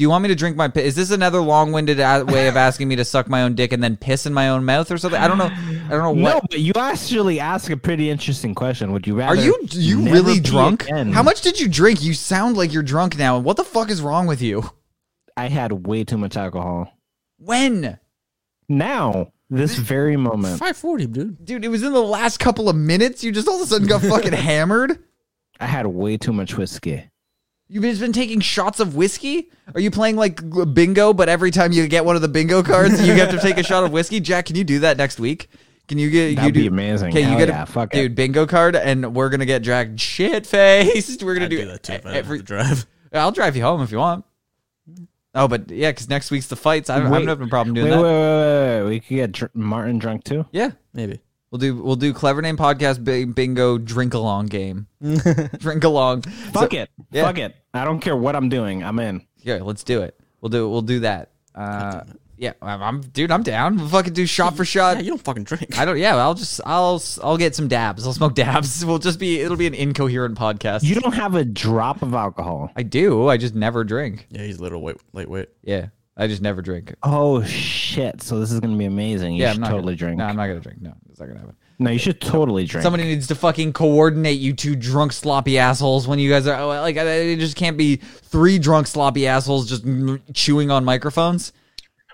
Do you want me to drink my piss? Is this another long-winded a- way of asking me to suck my own dick and then piss in my own mouth or something? I don't know. I don't know No, but you actually ask a pretty interesting question. Would you rather? Are you you never really pee drunk? again? How much did you drink? You sound like you're drunk now. What the fuck is wrong with you? I had way too much alcohol. When? Now, this very moment, Five forty, dude. Dude, it was in the last couple of minutes. You just all of a sudden got fucking hammered. I had way too much whiskey. You've just been taking shots of whiskey? Are you playing like bingo, but every time you get one of the bingo cards, you have to take a shot of whiskey? Jack, can you do that next week? Can you get That'd you be do, amazing. Okay, you get yeah, a fuck it. dude bingo card, and we're gonna get Jack shit faced. We're gonna I'd do, do that too Every drive. I'll drive you home if you want. Oh, but yeah, because next week's the fights. I don't, I don't Wait, have a problem doing Wait, that. wait, wait, wait, wait. We could get dr- Martin drunk too. Yeah, Maybe. We'll do we'll do clever name podcast bingo drink along game. drink along. Fuck So- it. yeah. Fuck it. I don't care what I'm doing. I'm in. Yeah, let's do it. We'll do we'll do that. Uh, yeah, I'm, I'm dude. I'm down. We'll fucking do shot for shot. Yeah, you don't fucking drink. I don't. Yeah, I'll just I'll I'll get some dabs. I'll smoke dabs. We'll just be it'll be an incoherent podcast. You don't have a drop of alcohol. I do. I just never drink. Yeah, he's a little weight, lightweight. Yeah, I just never drink. Oh shit! So this is gonna be amazing. You yeah, I'm not totally gonna, drink. No, I'm not gonna drink. No, it's not gonna happen. no, you should totally drink. Somebody needs to fucking coordinate you two drunk sloppy assholes when you guys are like uh, it just can't be three drunk sloppy assholes just chewing on microphones.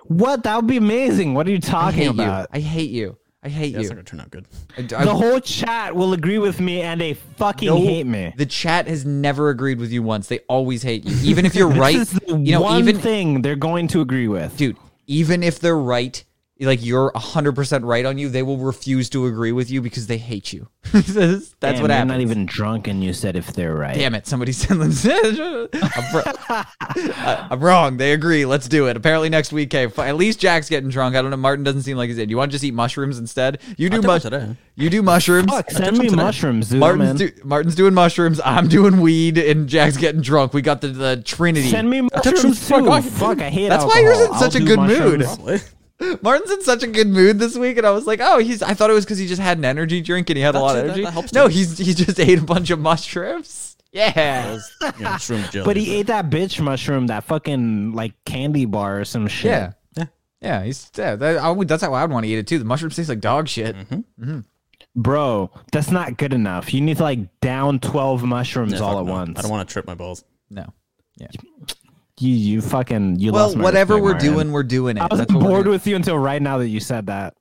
what? That would be amazing. What are you talking hate about? you. I hate you. I hate Yeah, it's you. not gonna turn out good. I- I- The whole chat will agree with me, and they fucking No, hate me. The chat has never agreed with you once. They always hate you, even if you're right. This is the you know, one even thing they're going to agree with. dude, even if they're right, like you're hundred percent right on you, they will refuse to agree with you because they hate you. that's that's Damn, what you're happens. not even drunk, and you said if they're right. Damn it! Somebody said, I'm, fr- I- I'm wrong. They agree. Let's do it. Apparently next week, okay, f- at least Jack's getting drunk. I don't know. Martin doesn't seem like he's in. You want to just eat mushrooms instead? You do took mush. You do mushrooms. Fuck, send me today. mushrooms, dude. Martin's, do, Martin's doing mushrooms. I'm doing weed, and Jack's getting drunk. We got the, the Trinity. Send me mushrooms some too. fuck- Fuck, I hate That's why you're in such I'll a do good mood. mushrooms. Probably. Martin's in such a good mood this week, and I was like, oh, he's. I thought it was because he just had an energy drink and he had a That- lot of energy. that helps no, he's he just ate a bunch of mushrooms. Yeah. Those, you know, shroom jelly. But he ate that bitch mushroom, that fucking like candy bar or some shit. Yeah. Yeah. Yeah, he's yeah, that, I would, that's how I would want to eat it too. The mushroom taste like dog shit. Mm-hmm. Bro, that's not good enough. You need to like down 12 mushrooms Yeah, all at no. once. I don't want to trip my balls. No. Yeah. You, you fucking, you Well, whatever we're Martin. doing, we're doing it. I was That's bored with you until right now that you said that.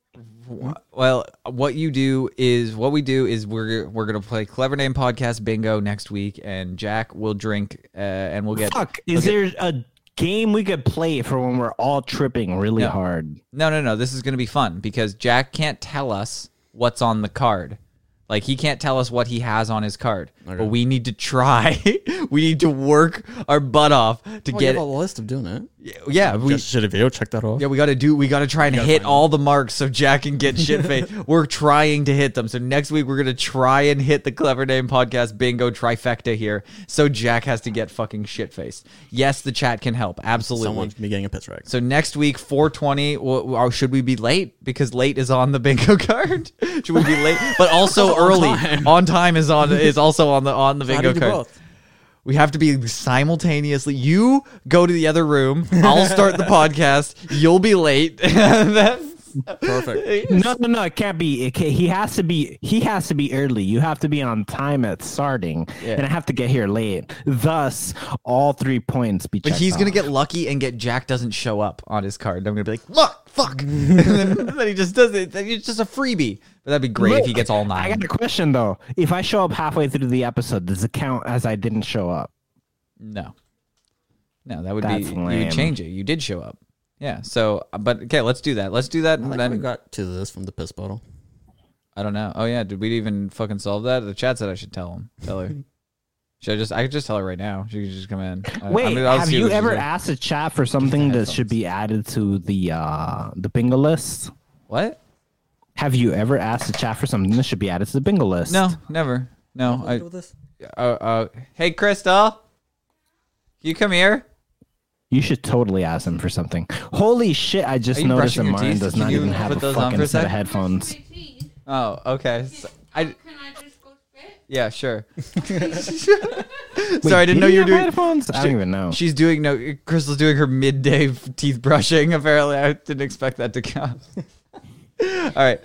Well, what you do is what we do is we're we're gonna play clever name podcast bingo next week, and Jack will drink uh, and we'll get Fuck, is there a game we could play for when we're all tripping really No. hard? No, no, no. This is going to be fun because Jack can't tell us what's on the card. Like he can't tell us what he has on his card. But we need to try. we need to work our butt off to Oh, get you have it. a list of doing it. Yeah, we Just shit a video. Check that off. yeah, we got to do. We got to try and hit all the marks so Jack can get shit faced. we're trying to hit them. So next week we're gonna try and hit the clever name podcast bingo trifecta here. So Jack has to get fucking shit faced. Yes, the chat can help. Absolutely. Someone be getting a piss rag. So next week, 420, or should we be late? Because late is on the bingo card. should we be late? But also early. time. On time is on is also on the on the bingo card. both? We have to be simultaneously. You go to the other room. I'll start the podcast. You'll be late. That's- Perfect. No, no, no. It can't be. It can, he has to be. He has to be early. You have to be on time at starting, and I have to get here late. Thus, all three points be. But checked he's gonna get lucky and get Jack doesn't show up on his card. I'm gonna be like, look, fuck, and then, then he just does it. It's just a freebie. But that'd be great if he gets all nine. I got a question though. If I show up halfway through the episode, does it count as I didn't show up? No, no, that would That's be you would change it. You did show up. Yeah. So, uh, but okay, let's do that. Let's do that. I And like how we then got to this from the piss bottle. I don't know. Oh yeah, did we even fucking solve that? The chat said I should tell him. Tell her. Should I just? I could just tell her right now. She could just come in. I- Wait, I mean, have you ever says. asked the chat for something that should be added to the uh the bingo list? What? Have you ever asked the chat for something that should be added to the bingo list? No, never. No. I. this? Uh, uh, hey, Crystal. Can you come here? You should totally ask them for something. Holy shit! I just noticed that brushing your mine teeth? does Can not even have a those on for fucking set of headphones. Oh, okay. So, I. Can I just go spit? Yeah, sure. Sorry, I didn't know you were have doing. headphones. I don't even know. She's doing no. Crystal's doing her midday f- teeth brushing. Apparently, I didn't expect that to come. All right,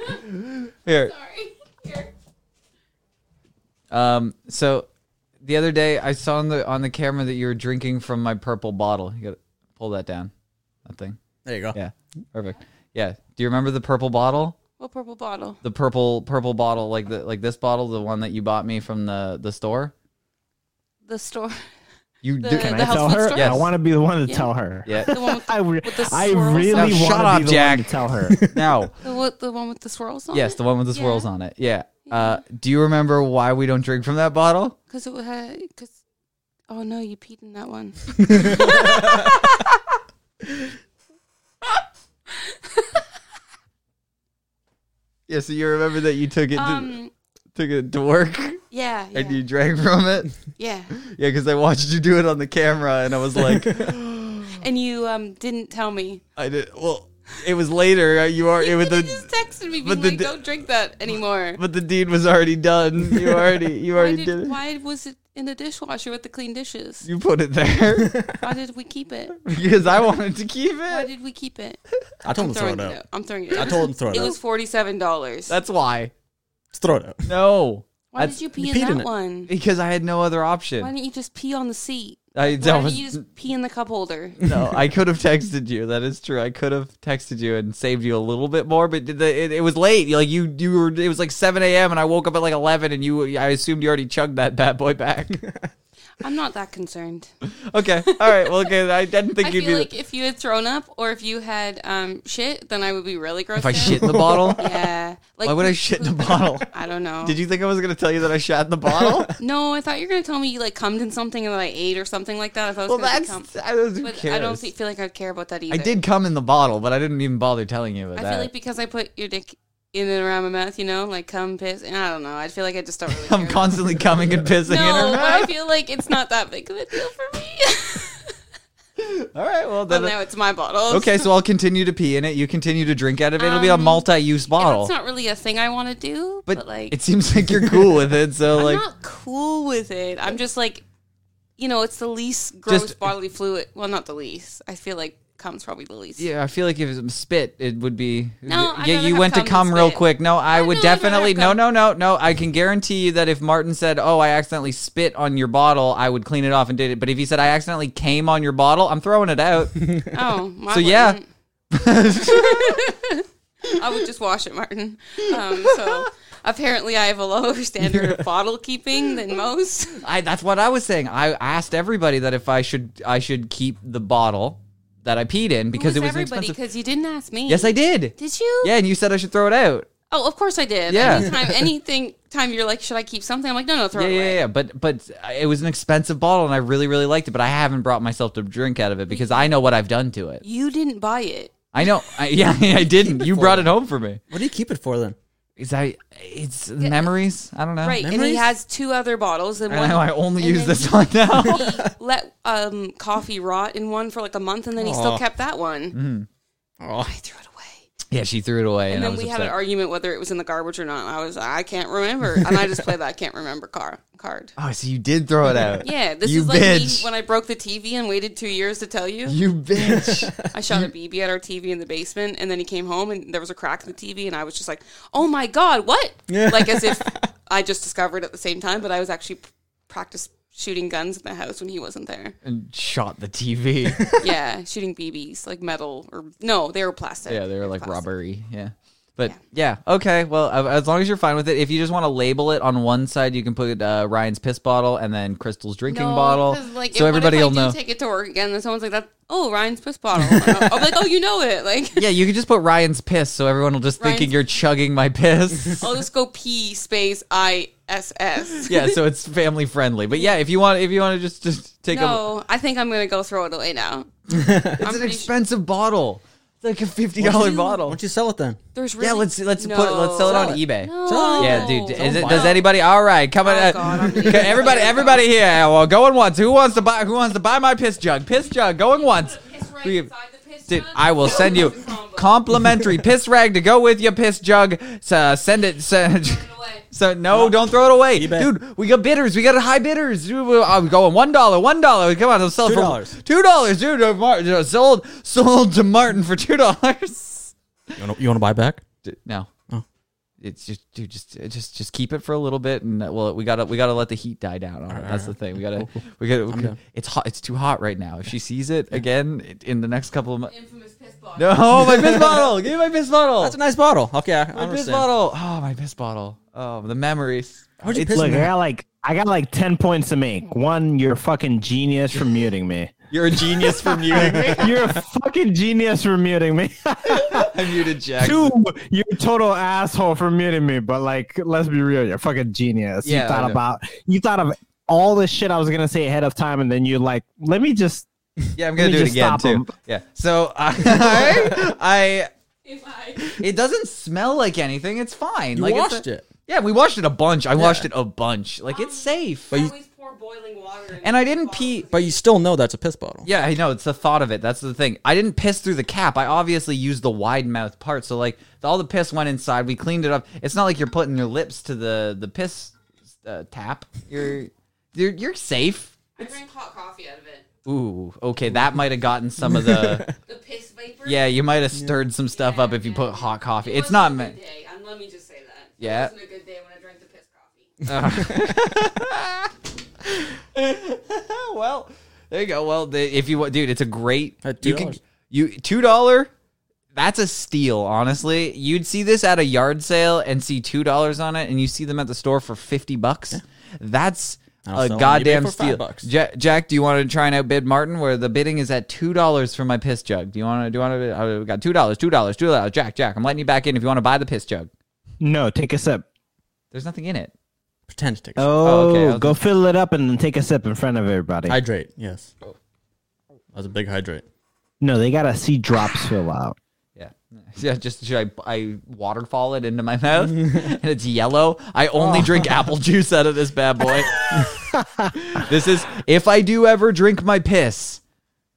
here. Sorry. Here. Um. So, the other day I saw on the on the camera that you were drinking from my purple bottle. You got to pull that down. That thing. There you go. Yeah. Perfect. Yeah. Do you remember the purple bottle? What purple bottle? The purple purple bottle, like the like this bottle, the one that you bought me from the the store. The store. You The- do. Can the I health tell food her? store? Yes. I want to be the one to Yeah. tell her. Yeah. The one with I, re- with the I swirls really on Now it? want shut to up, be the Jack. one to tell her. now. The, what, the one with the swirls on Yes, it? the one with the swirls Yeah. on it. Yeah. Uh, do you remember why we don't drink from that bottle? Because it had. Cause, oh no, you peed in that one. Yeah, so you remember that you took it to, Um. took it to work Yeah. Yeah. and you drank from it. yeah. Yeah, because I watched you do it on the camera, and I was like, And you um didn't tell me. I did. Well, it was later. uh, You are it was the just texted me, but being the like, di- "Don't drink that anymore." but the deed was already done. You already you why already did, did it. Why was it in the dishwasher with the clean dishes? You put it there Why did we keep it? because I wanted to keep it. Why did we keep it? I told him throw it it out. out. I'm throwing it. I told him throw it out. It out. was forty-seven dollars. That's why. Just throw it out. No, Why that's- did you pee you in peed that in one? because I had no other option. Why didn't you just pee on the seat? I Why that was you just pee in the cup holder? no. I could have texted you. That is true. I could have texted you and saved you a little bit more, but the, it, it was late. Like you, you were. It was like seven a.m. and I woke up at like eleven, and you. I assumed you already chugged that bad boy back. I'm not that concerned. okay. All right. Well, okay. I didn't think I you'd feel be. like if you had thrown up or if you had um shit, then I would be really grossed if I out. shit in the bottle. Yeah. Like Why would I shit in the bottle? I don't know. Did you think I was gonna tell you that I shat in the bottle? No, I thought you were gonna tell me you like cummed in something and that I ate or something like that. If I thought it well, was gonna that's. cum. I, was, who But cares? I don't think, feel like I'd care about that either. I did come in the bottle, but I didn't even bother telling you about that. I that. feel like because I put your dick in and around my mouth, you know, like cum, piss, and I don't know. I feel like I just don't really. I'm constantly coming and pissing in No, her but I feel like it's not that big of a deal for me. All right. Well, then. now it's my bottle. Okay, so I'll continue to pee in it. You continue to drink out of it. It'll be a Um, multi-use bottle. It's not really a thing I want to do, but, but like it seems like you're cool with it. So I'm like, not cool with it. I'm just like, you know, it's the least gross Just- bodily fluid. Well, not the least. I feel like cum's probably the least. yeah, I feel like if it was spit, it would be. No, I'd yeah, you have went to come real spit. quick. No, I I would know, definitely. No, no, no, no. I can guarantee you that if Martin said, "Oh, I accidentally spit on your bottle," I would clean it off and did it. But if he said, "I accidentally came on your bottle," I'm throwing it out. Oh, I So, yeah. I would just wash it, Martin. Um, so apparently, I have a lower standard of bottle keeping than most. I, that's what I was saying. I asked everybody that if I should, I should keep the bottle that I peed in because Who's it was an everybody expensive. because you didn't ask me. Yes, I did. Did you? Yeah, and you said I should throw it out. Oh, of course I did. Yeah. Anytime, anything, time you're like, should I keep something? I'm like, no, no, throw Yeah, it yeah, away. yeah. But but it was an expensive bottle, and I really, really liked it. But I haven't brought myself to drink out of it because I know what I've done to it. You didn't buy it. I know. I, yeah, I didn't. You brought it home for me. What do you keep it for then? Is that it's memories? I don't know. Right. And he Memories? has two other bottles. And I one, know. I only and use then this one now. He let um, coffee rot in one for like a month, and then he still Aw. kept that one. Oh, I threw it away. Yeah, she threw it away, and, And then we had an argument whether it was in the garbage or not. I was I can't remember, and I just played that I can't remember car card. oh, so you did throw it out? Yeah, this you is like me when I broke the TV and waited two years to tell you. you bitch. I shot a BB at our TV in the basement, and then he came home and there was a crack in the TV, and I was just like, "Oh my god, what?" Yeah. Like as if I just discovered at the same time, but I was actually practice shooting guns in the house when he wasn't there. and shot the TV. yeah, shooting BBs like metal or no, they were plastic. yeah, they were like plastic. rubbery. Yeah. But yeah. okay. Well, as long as you're fine with it, if you just want to label it on one side, you can put uh, Ryan's piss bottle and then Crystal's drinking No, bottle, like, so everybody will know. Take it to work again, and someone's like, "That oh, Ryan's piss bottle." I'll be like, "Oh, you know it." Like, yeah, you can just put Ryan's piss, so everyone will just thinking you're chugging my piss. I'll just go P space I S S. yeah, so it's family friendly. But yeah, if you want, if you want to just just take a, No, I think I'm gonna go throw it away now. it's an expensive bottle. It's like a fifty dollar bottle. Why don't you sell it then? There's really Yeah, let's let's no. put let's sell it on eBay. No. Yeah, dude. Is it, does anybody? All right, come on. Oh, God, I'm okay, leaving. everybody, everybody here. Well, going once. Who wants to buy? Who wants to buy my piss jug? Piss jug. Going once. Piss right We- inside the piss Dude, jug? I will send you complimentary piss rag to go with your piss jug. So send it. Send, Throw it away. so no, don't throw it away, eBay. dude. We got bidders. We got high bidders. Dude, we- I'm going one dollar, one dollar. Come on, let's sell for $2. Two dollars, dude. Uh, uh, sold, sold to Martin for two dollars. You want to, you want to buy back? D- No. It's just, dude, just, uh, just, just keep it for a little bit, and well, we gotta, we gotta let the heat die down on it. That's the thing. We gotta, we gotta. we- down. it's hot. It's too hot right now. If she sees it again it- in the next couple of months, Infamous piss bottle. no, my piss bottle. Give me my piss bottle. That's a nice bottle. Okay, I, I my piss understand. bottle. Oh, my piss bottle. Oh, the memories. Where'd you It's- piss Look, I got like I got like ten points to make. One, you're a fucking genius for muting me. You're a genius for muting me. You're a fucking genius for muting me. I muted Jack. Two, you're a total asshole for muting me. But like, let's be real, you're a fucking genius. Yeah, you thought about you thought of all the shit I was gonna say ahead of time, and then you're like, let me just Yeah, I'm gonna me do it just again too. him. Yeah. So I, I, If I it doesn't smell like anything. It's fine. You like washed a- it. Yeah, we washed it a bunch. I washed it a bunch. Like it's safe. I always pour boiling water. in And I didn't pee. But you still know that's a piss bottle. Yeah, I know. It's the thought of it. That's the thing. I didn't piss through the cap. I obviously used the wide mouth part. So like all the piss went inside. We cleaned it up. It's not like you're putting your lips to the the piss uh, tap. You're you're you're safe. I drank hot coffee out of it. Ooh, okay. That might have gotten some of the. The piss vapor. yeah, you might have stirred some stuff up if you Yeah. put hot coffee. It It's not wasn't a meant. good day. And let me just say that. Yeah. It wasn't a good day when I drank the piss coffee. well, there you go. Well, the, if you want, dude, it's a great. At you can $2. you two dollar. That's a steal, honestly. You'd see this at a yard sale and see two dollars on it, and you see them at the store for fifty bucks. That's I'll a goddamn for steal. bucks. Ja- Jack, do you want to try and outbid Martin? Where the bidding is at two dollars for my piss jug. Do you want to? Do you want to? Uh, we got two dollars, two dollars, two dollars. Jack, Jack, I'm letting you back in if you want to buy the piss jug. no take a sip. There's nothing in it. Pretend to take a Oh, oh okay, I'll go fill it up and then take a sip in front of everybody. Hydrate, yes. That's a big hydrate. no, they gotta see drops fill out. Yeah. Yeah, just should I, I waterfall it into my mouth and it's yellow. I only oh. drink apple juice out of this bad boy. this is if I do ever drink my piss,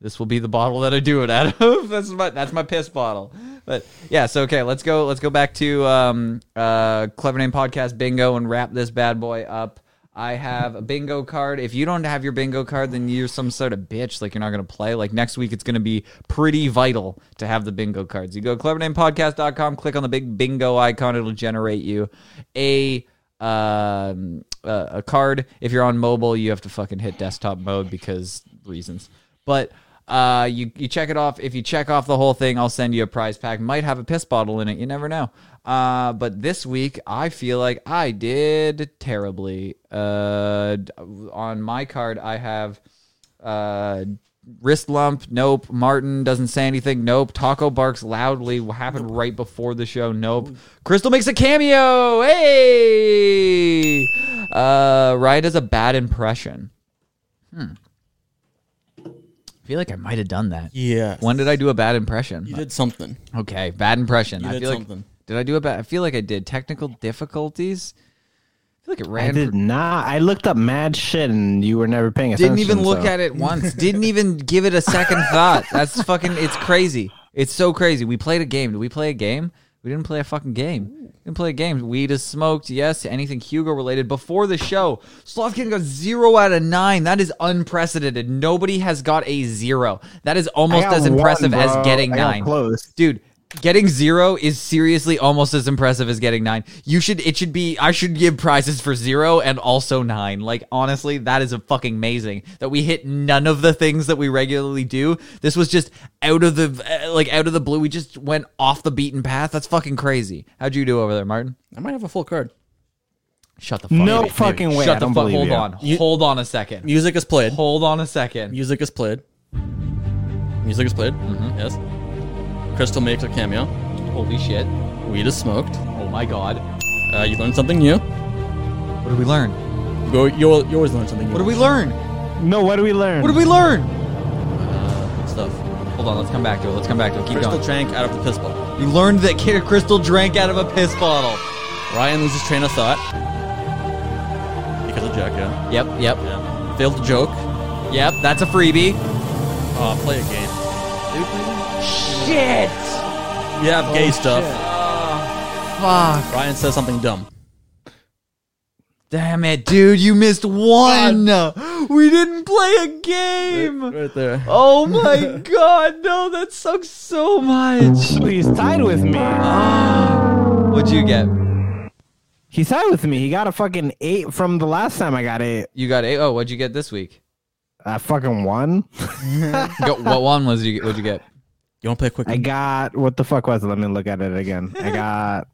this will be the bottle that I do it out of. that's my that's my piss bottle. But yeah, so okay, let's go let's go back to um uh clever name podcast bingo and wrap this bad boy up. I have a bingo card. If you don't have your bingo card, then you're some sort of bitch. Like you're not gonna play. Like next week, it's gonna be pretty vital to have the bingo cards. You go to clevernamepodcast.com, click on the big bingo icon. It'll generate you a uh, a card. If you're on mobile, you have to fucking hit desktop mode because reasons. But uh, you you check it off. If you check off the whole thing, I'll send you a prize pack. Might have a piss bottle in it. You never know. Uh, but this week, I feel like I did terribly. Uh, on my card, I have uh, wrist lump. Nope. Martin doesn't say anything. Nope. Taco barks loudly. What happened right before the show? Nope. Crystal makes a cameo. Hey. Uh, Ryan does a bad impression. Hmm. I feel like I might have done that. Yeah. When did I do a bad impression? You did something. Okay, bad impression. You I did feel something. like did I do a bad? I feel like I did. Technical difficulties. I feel like it ran. I did for- not. I looked up mad shit and you were never paying attention. didn't even look so- at it once. didn't even give it a second thought. That's fucking. It's crazy. It's so crazy. We played a game. Did we play a game? We didn't play a fucking game. We didn't play a game. Weed is smoked. Yes, anything Hugo related. Before the show, Slothkin got zero out of nine. That is unprecedented. Nobody has got a zero. That is almost as impressive one, as getting nine. close. Dude, getting zero is seriously almost as impressive as getting nine. You should it should be I should give prizes for zero and also nine. Like honestly, that is a fucking amazing that we hit none of the things that we regularly do. This was just out of the uh, like out of the blue. We just went off the beaten path. That's fucking crazy. How'd you do over there, Martin? I might have a full card. Shut the fuck No up. fucking way. Shut I the fuck. Hold you. on. You- Hold on a second. Music is played. Hold on a second. Music is played. Music is played. Mm-hmm. Yes. Crystal makes a cameo. Holy shit. Weed is smoked. Oh my god. Uh, you learned something new. What did we learn? You, go, you, you always learn something new. What did we learn? No, what do we learn? What did we learn? Good stuff. Hold on, let's come back to it. Let's come back to it. Keep Crystal going. drank out of the piss bottle. You learned that Crystal drank out of a piss bottle. Ryan loses train of thought. Because of Jack, yeah. Yep, yep, Yeah. Failed to joke. yep. That's a freebie. Uh, play a game. Shit. You have gay stuff. Fuck. Ryan says something dumb. Damn it, dude. You missed one. We didn't play a game. Right there. Oh my god, no, that sucks so much. He's tied with me. What'd you get? He's tied with me. He got a fucking eight from the last time I got eight. You got eight. Oh, what'd you get this week? I fucking won. Go, what one was you? What'd you get? You want to play a quick I got what the fuck was it? Let me look at it again. I got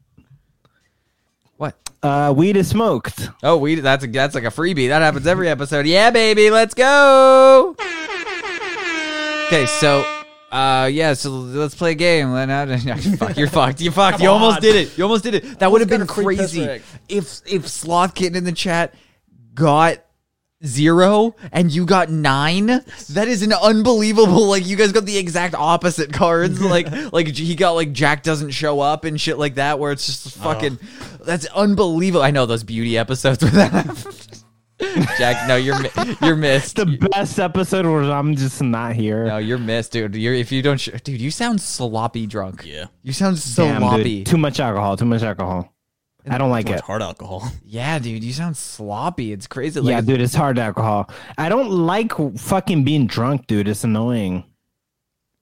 What? uh weed is smoked. Oh, weed. that's a, that's like a freebie. That happens every episode. Yeah, baby, let's go. Okay, so uh yeah, so let's play a game. Then uh, fuck, you're fucked. You fucked. you almost on. did it. You almost did it. That would have been a free piss crazy if if Sloth Kitten in the chat got zero and you got nine that is an unbelievable like you guys got the exact opposite cards like like he got like jack doesn't show up and shit like that where it's just oh. fucking that's unbelievable i know those beauty episodes with that jack no you're you're missed The best episode where I'm just not here. no you're missed dude you're if you don't sh- dude you sound sloppy drunk Yeah. you sound so Damn, sloppy dude. Too much alcohol. Too much alcohol. I don't like it. hard alcohol. yeah dude you sound sloppy it's crazy like Yeah, dude, it's hard alcohol. I don't like fucking being drunk, dude. It's annoying.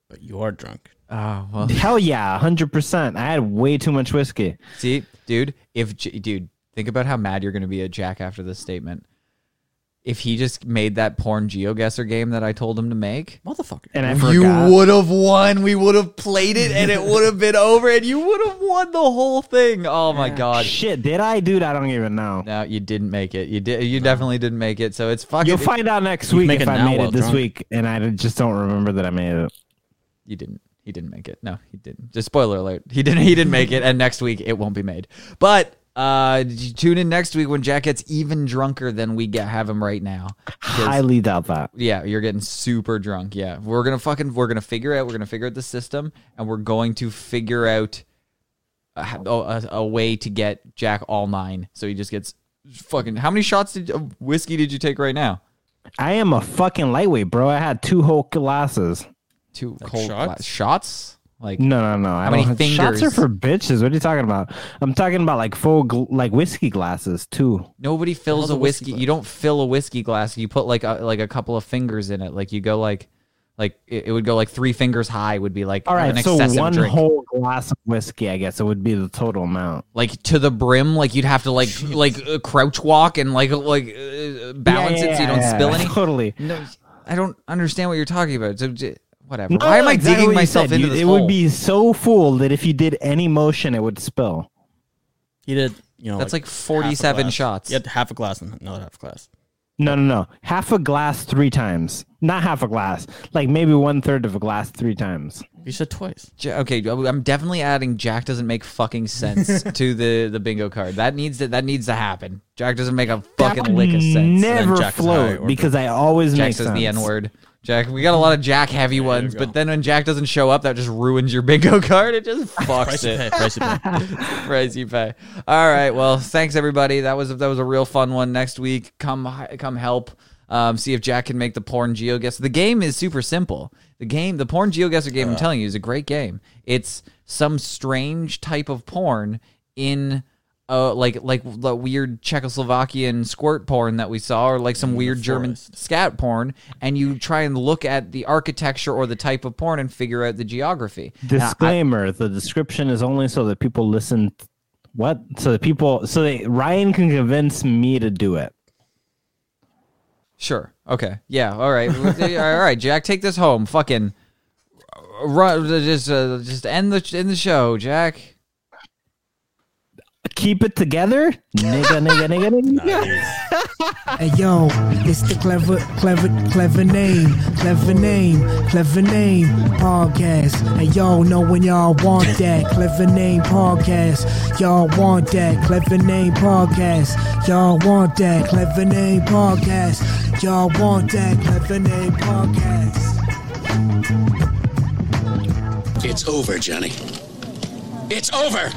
But you are drunk. oh well Hell yeah, hundred percent. I had way too much whiskey. See, dude, if dude, think about how mad you're going to be at Jack after this statement. If he just made that porn geoguesser game that I told him to make, Motherfucker. And I you forgot. would have won. We would have played it, and it would have been over, and you would have won the whole thing. Oh my god! Shit, did I, dude? I don't even know. No, you didn't make it. You did. You definitely didn't make it. So it's fucking. You'll find out next week if I made it this drunk. week, and I just don't remember that I made it. You didn't. He didn't make it. No, he didn't. Just spoiler alert. He didn't. He didn't make it, and next week it won't be made. But uh, tune in next week when Jack gets even drunker than we get have him right now. Highly doubt that. Yeah, you're getting super drunk. Yeah, we're gonna fucking we're gonna figure out we're gonna figure out the system, and we're going to figure out a, a, a way to get Jack all nine. So he just gets fucking. How many shots did, of whiskey did you take right now? I am a fucking lightweight, bro. I had two whole glasses. Two cold shots? gla- shots. Like No, no, no. How many fingers? Shots are for bitches. What are you talking about? I'm talking about like full, gl- like whiskey glasses too. nobody fills a a whiskey whiskey. You don't fill a whiskey glass. You put like a, like a couple of fingers in it. Like you go like like it, it would go like three fingers high. Would be like All right, an so excessive one drink. whole glass of whiskey, I guess it would be the total amount. like to the brim like you'd have to like like uh, crouch walk and like like uh, balance Yeah, it so you don't yeah, spill yeah, any Totally. no i don't understand what you're talking about so j- whatever No, why am i exactly digging myself said. into You- this It hole? would be so full that if you did any motion, it would spill. He did, you know, That's like half a 47 glass. shots. You had half a glass and another half a glass. No, no, no. Half a glass three times. Not half a glass. Like maybe one third of a glass three times. You said twice. J- okay i'm definitely adding jack doesn't make fucking sense to the the bingo card that needs to that needs to happen jack doesn't make a fucking That lick of sense Never Jack is high float or because I always jack make says sense. the n-word Jack, we got a lot of Jack heavy ones, but then when Jack doesn't show up, that just ruins your bingo card. It just fucks it. you pay. Price you pay. price you pay. All right. Well, thanks everybody. That was that was a real fun one. Next week, come come help. Um, see if Jack can make the porn geo guess. The game is super simple. The game, the porn geoguesser game, I'm telling you, is a great game. It's some strange type of porn in. Uh, like like the weird Czechoslovakian squirt porn that we saw, or like some weird German scat porn, and you try and look at the architecture or the type of porn and figure out the geography. And I- Disclaimer: The description is only so that people listen. What? So that people, so that Ryan can convince me to do it. Sure. Okay. Yeah. All right. all right, Jack. Take this home. Fucking run. Just uh, just end the end the show, Jack. Keep it together, nigga, nigga, nigga, nigga. Hey yo, it's the clever, clever, clever name, clever name, clever name podcast. Hey yo, know when y'all want that clever name podcast. Y'all want that clever name podcast. Y'all want that clever name podcast. Y'all want that clever name podcast. It's over, Johnny. It's over!